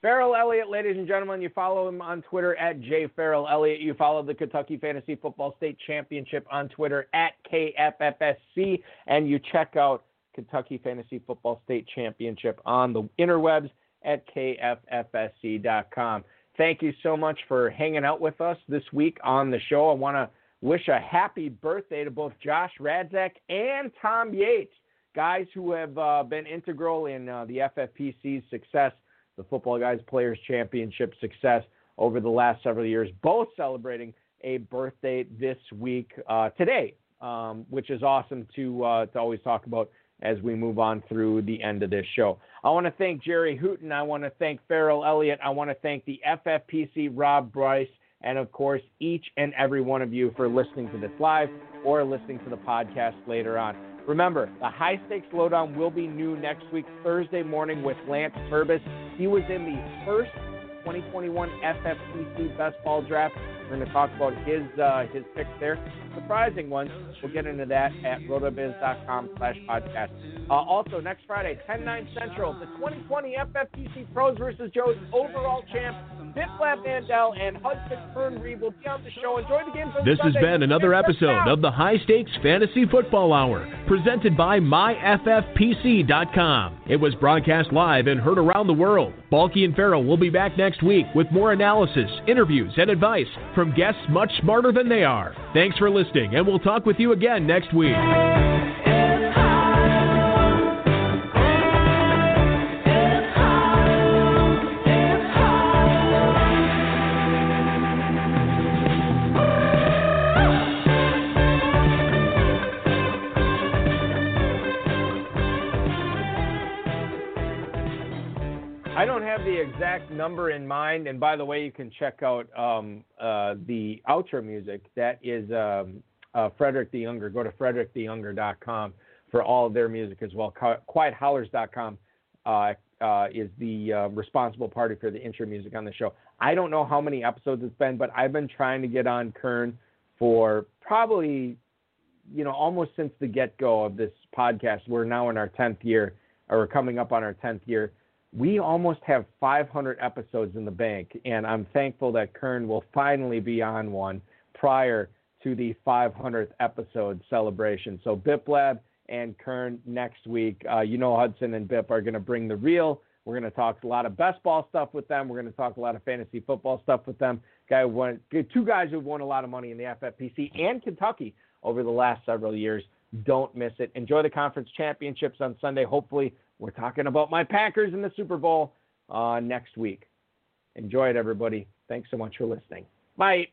[SPEAKER 1] Ferrell Elliott, ladies and gentlemen, you follow him on Twitter at jfarrellelliott. You follow the Kentucky Fantasy Football State Championship on Twitter at KFFSC, and you check out Kentucky Fantasy Football State Championship on the interwebs at kffsc.com. Thank you so much for hanging out with us this week on the show. I want to wish a happy birthday to both Josh Radzak and Tom Yates, guys who have uh, been integral in uh, the FFPC's success the Football Guys Players Championship success over the last several years, both celebrating a birthday this week uh, today, um, which is awesome to uh, to always talk about as we move on through the end of this show. I want to thank Jerry Hooton. I want to thank Ferrell Elliott. I want to thank the FFPC Rob Bryce. And of course, each and every one of you for listening to this live or listening to the podcast later on. Remember, the high stakes lowdown will be new next week, Thursday morning, with Lance Purvis. He was in the first 2021 FFPC Best Ball Draft. We're going to talk about his uh, his picks there, surprising ones. We'll get into that at rotoviz.com slash podcast. Uh, also, next Friday, 10 9 Central, the 2020 FFPC Pros versus Joe's overall champ, And Hudson will be on the show. Enjoy the game.
[SPEAKER 3] This
[SPEAKER 1] Sunday.
[SPEAKER 3] has been another episode of the High Stakes Fantasy Football Hour, presented by MyFFPC.com. It was broadcast live and heard around the world. Balky and Ferrell will be back next week with more analysis, interviews, and advice from guests much smarter than they are. Thanks for listening, and we'll talk with you again next week.
[SPEAKER 1] Exact number in mind. And by the way, you can check out um, uh, the outro music. That is um, uh, Frederick the Younger. Go to fredericktheyounger.com for all of their music as well. QuietHowlers.com uh, uh, is the uh, responsible party for the intro music on the show. I don't know how many episodes it's been, but I've been trying to get on Kern for probably, you know, almost since the get go of this podcast. We're now in our 10th year, or we're coming up on our 10th year we almost have 500 episodes in the bank, and I'm thankful that Kern will finally be on one prior to the 500th episode celebration. So Biplab and Kern next week. Uh, you know Hudson and Bip are going to bring the real. We're going to talk a lot of best ball stuff with them. We're going to talk a lot of fantasy football stuff with them. Guy won, two guys who've won a lot of money in the FFPC and Kentucky over the last several years. Don't miss it. Enjoy the conference championships on Sunday. Hopefully, we're talking about my Packers in the Super Bowl uh, next week. Enjoy it, everybody. Thanks so much for listening. Bye.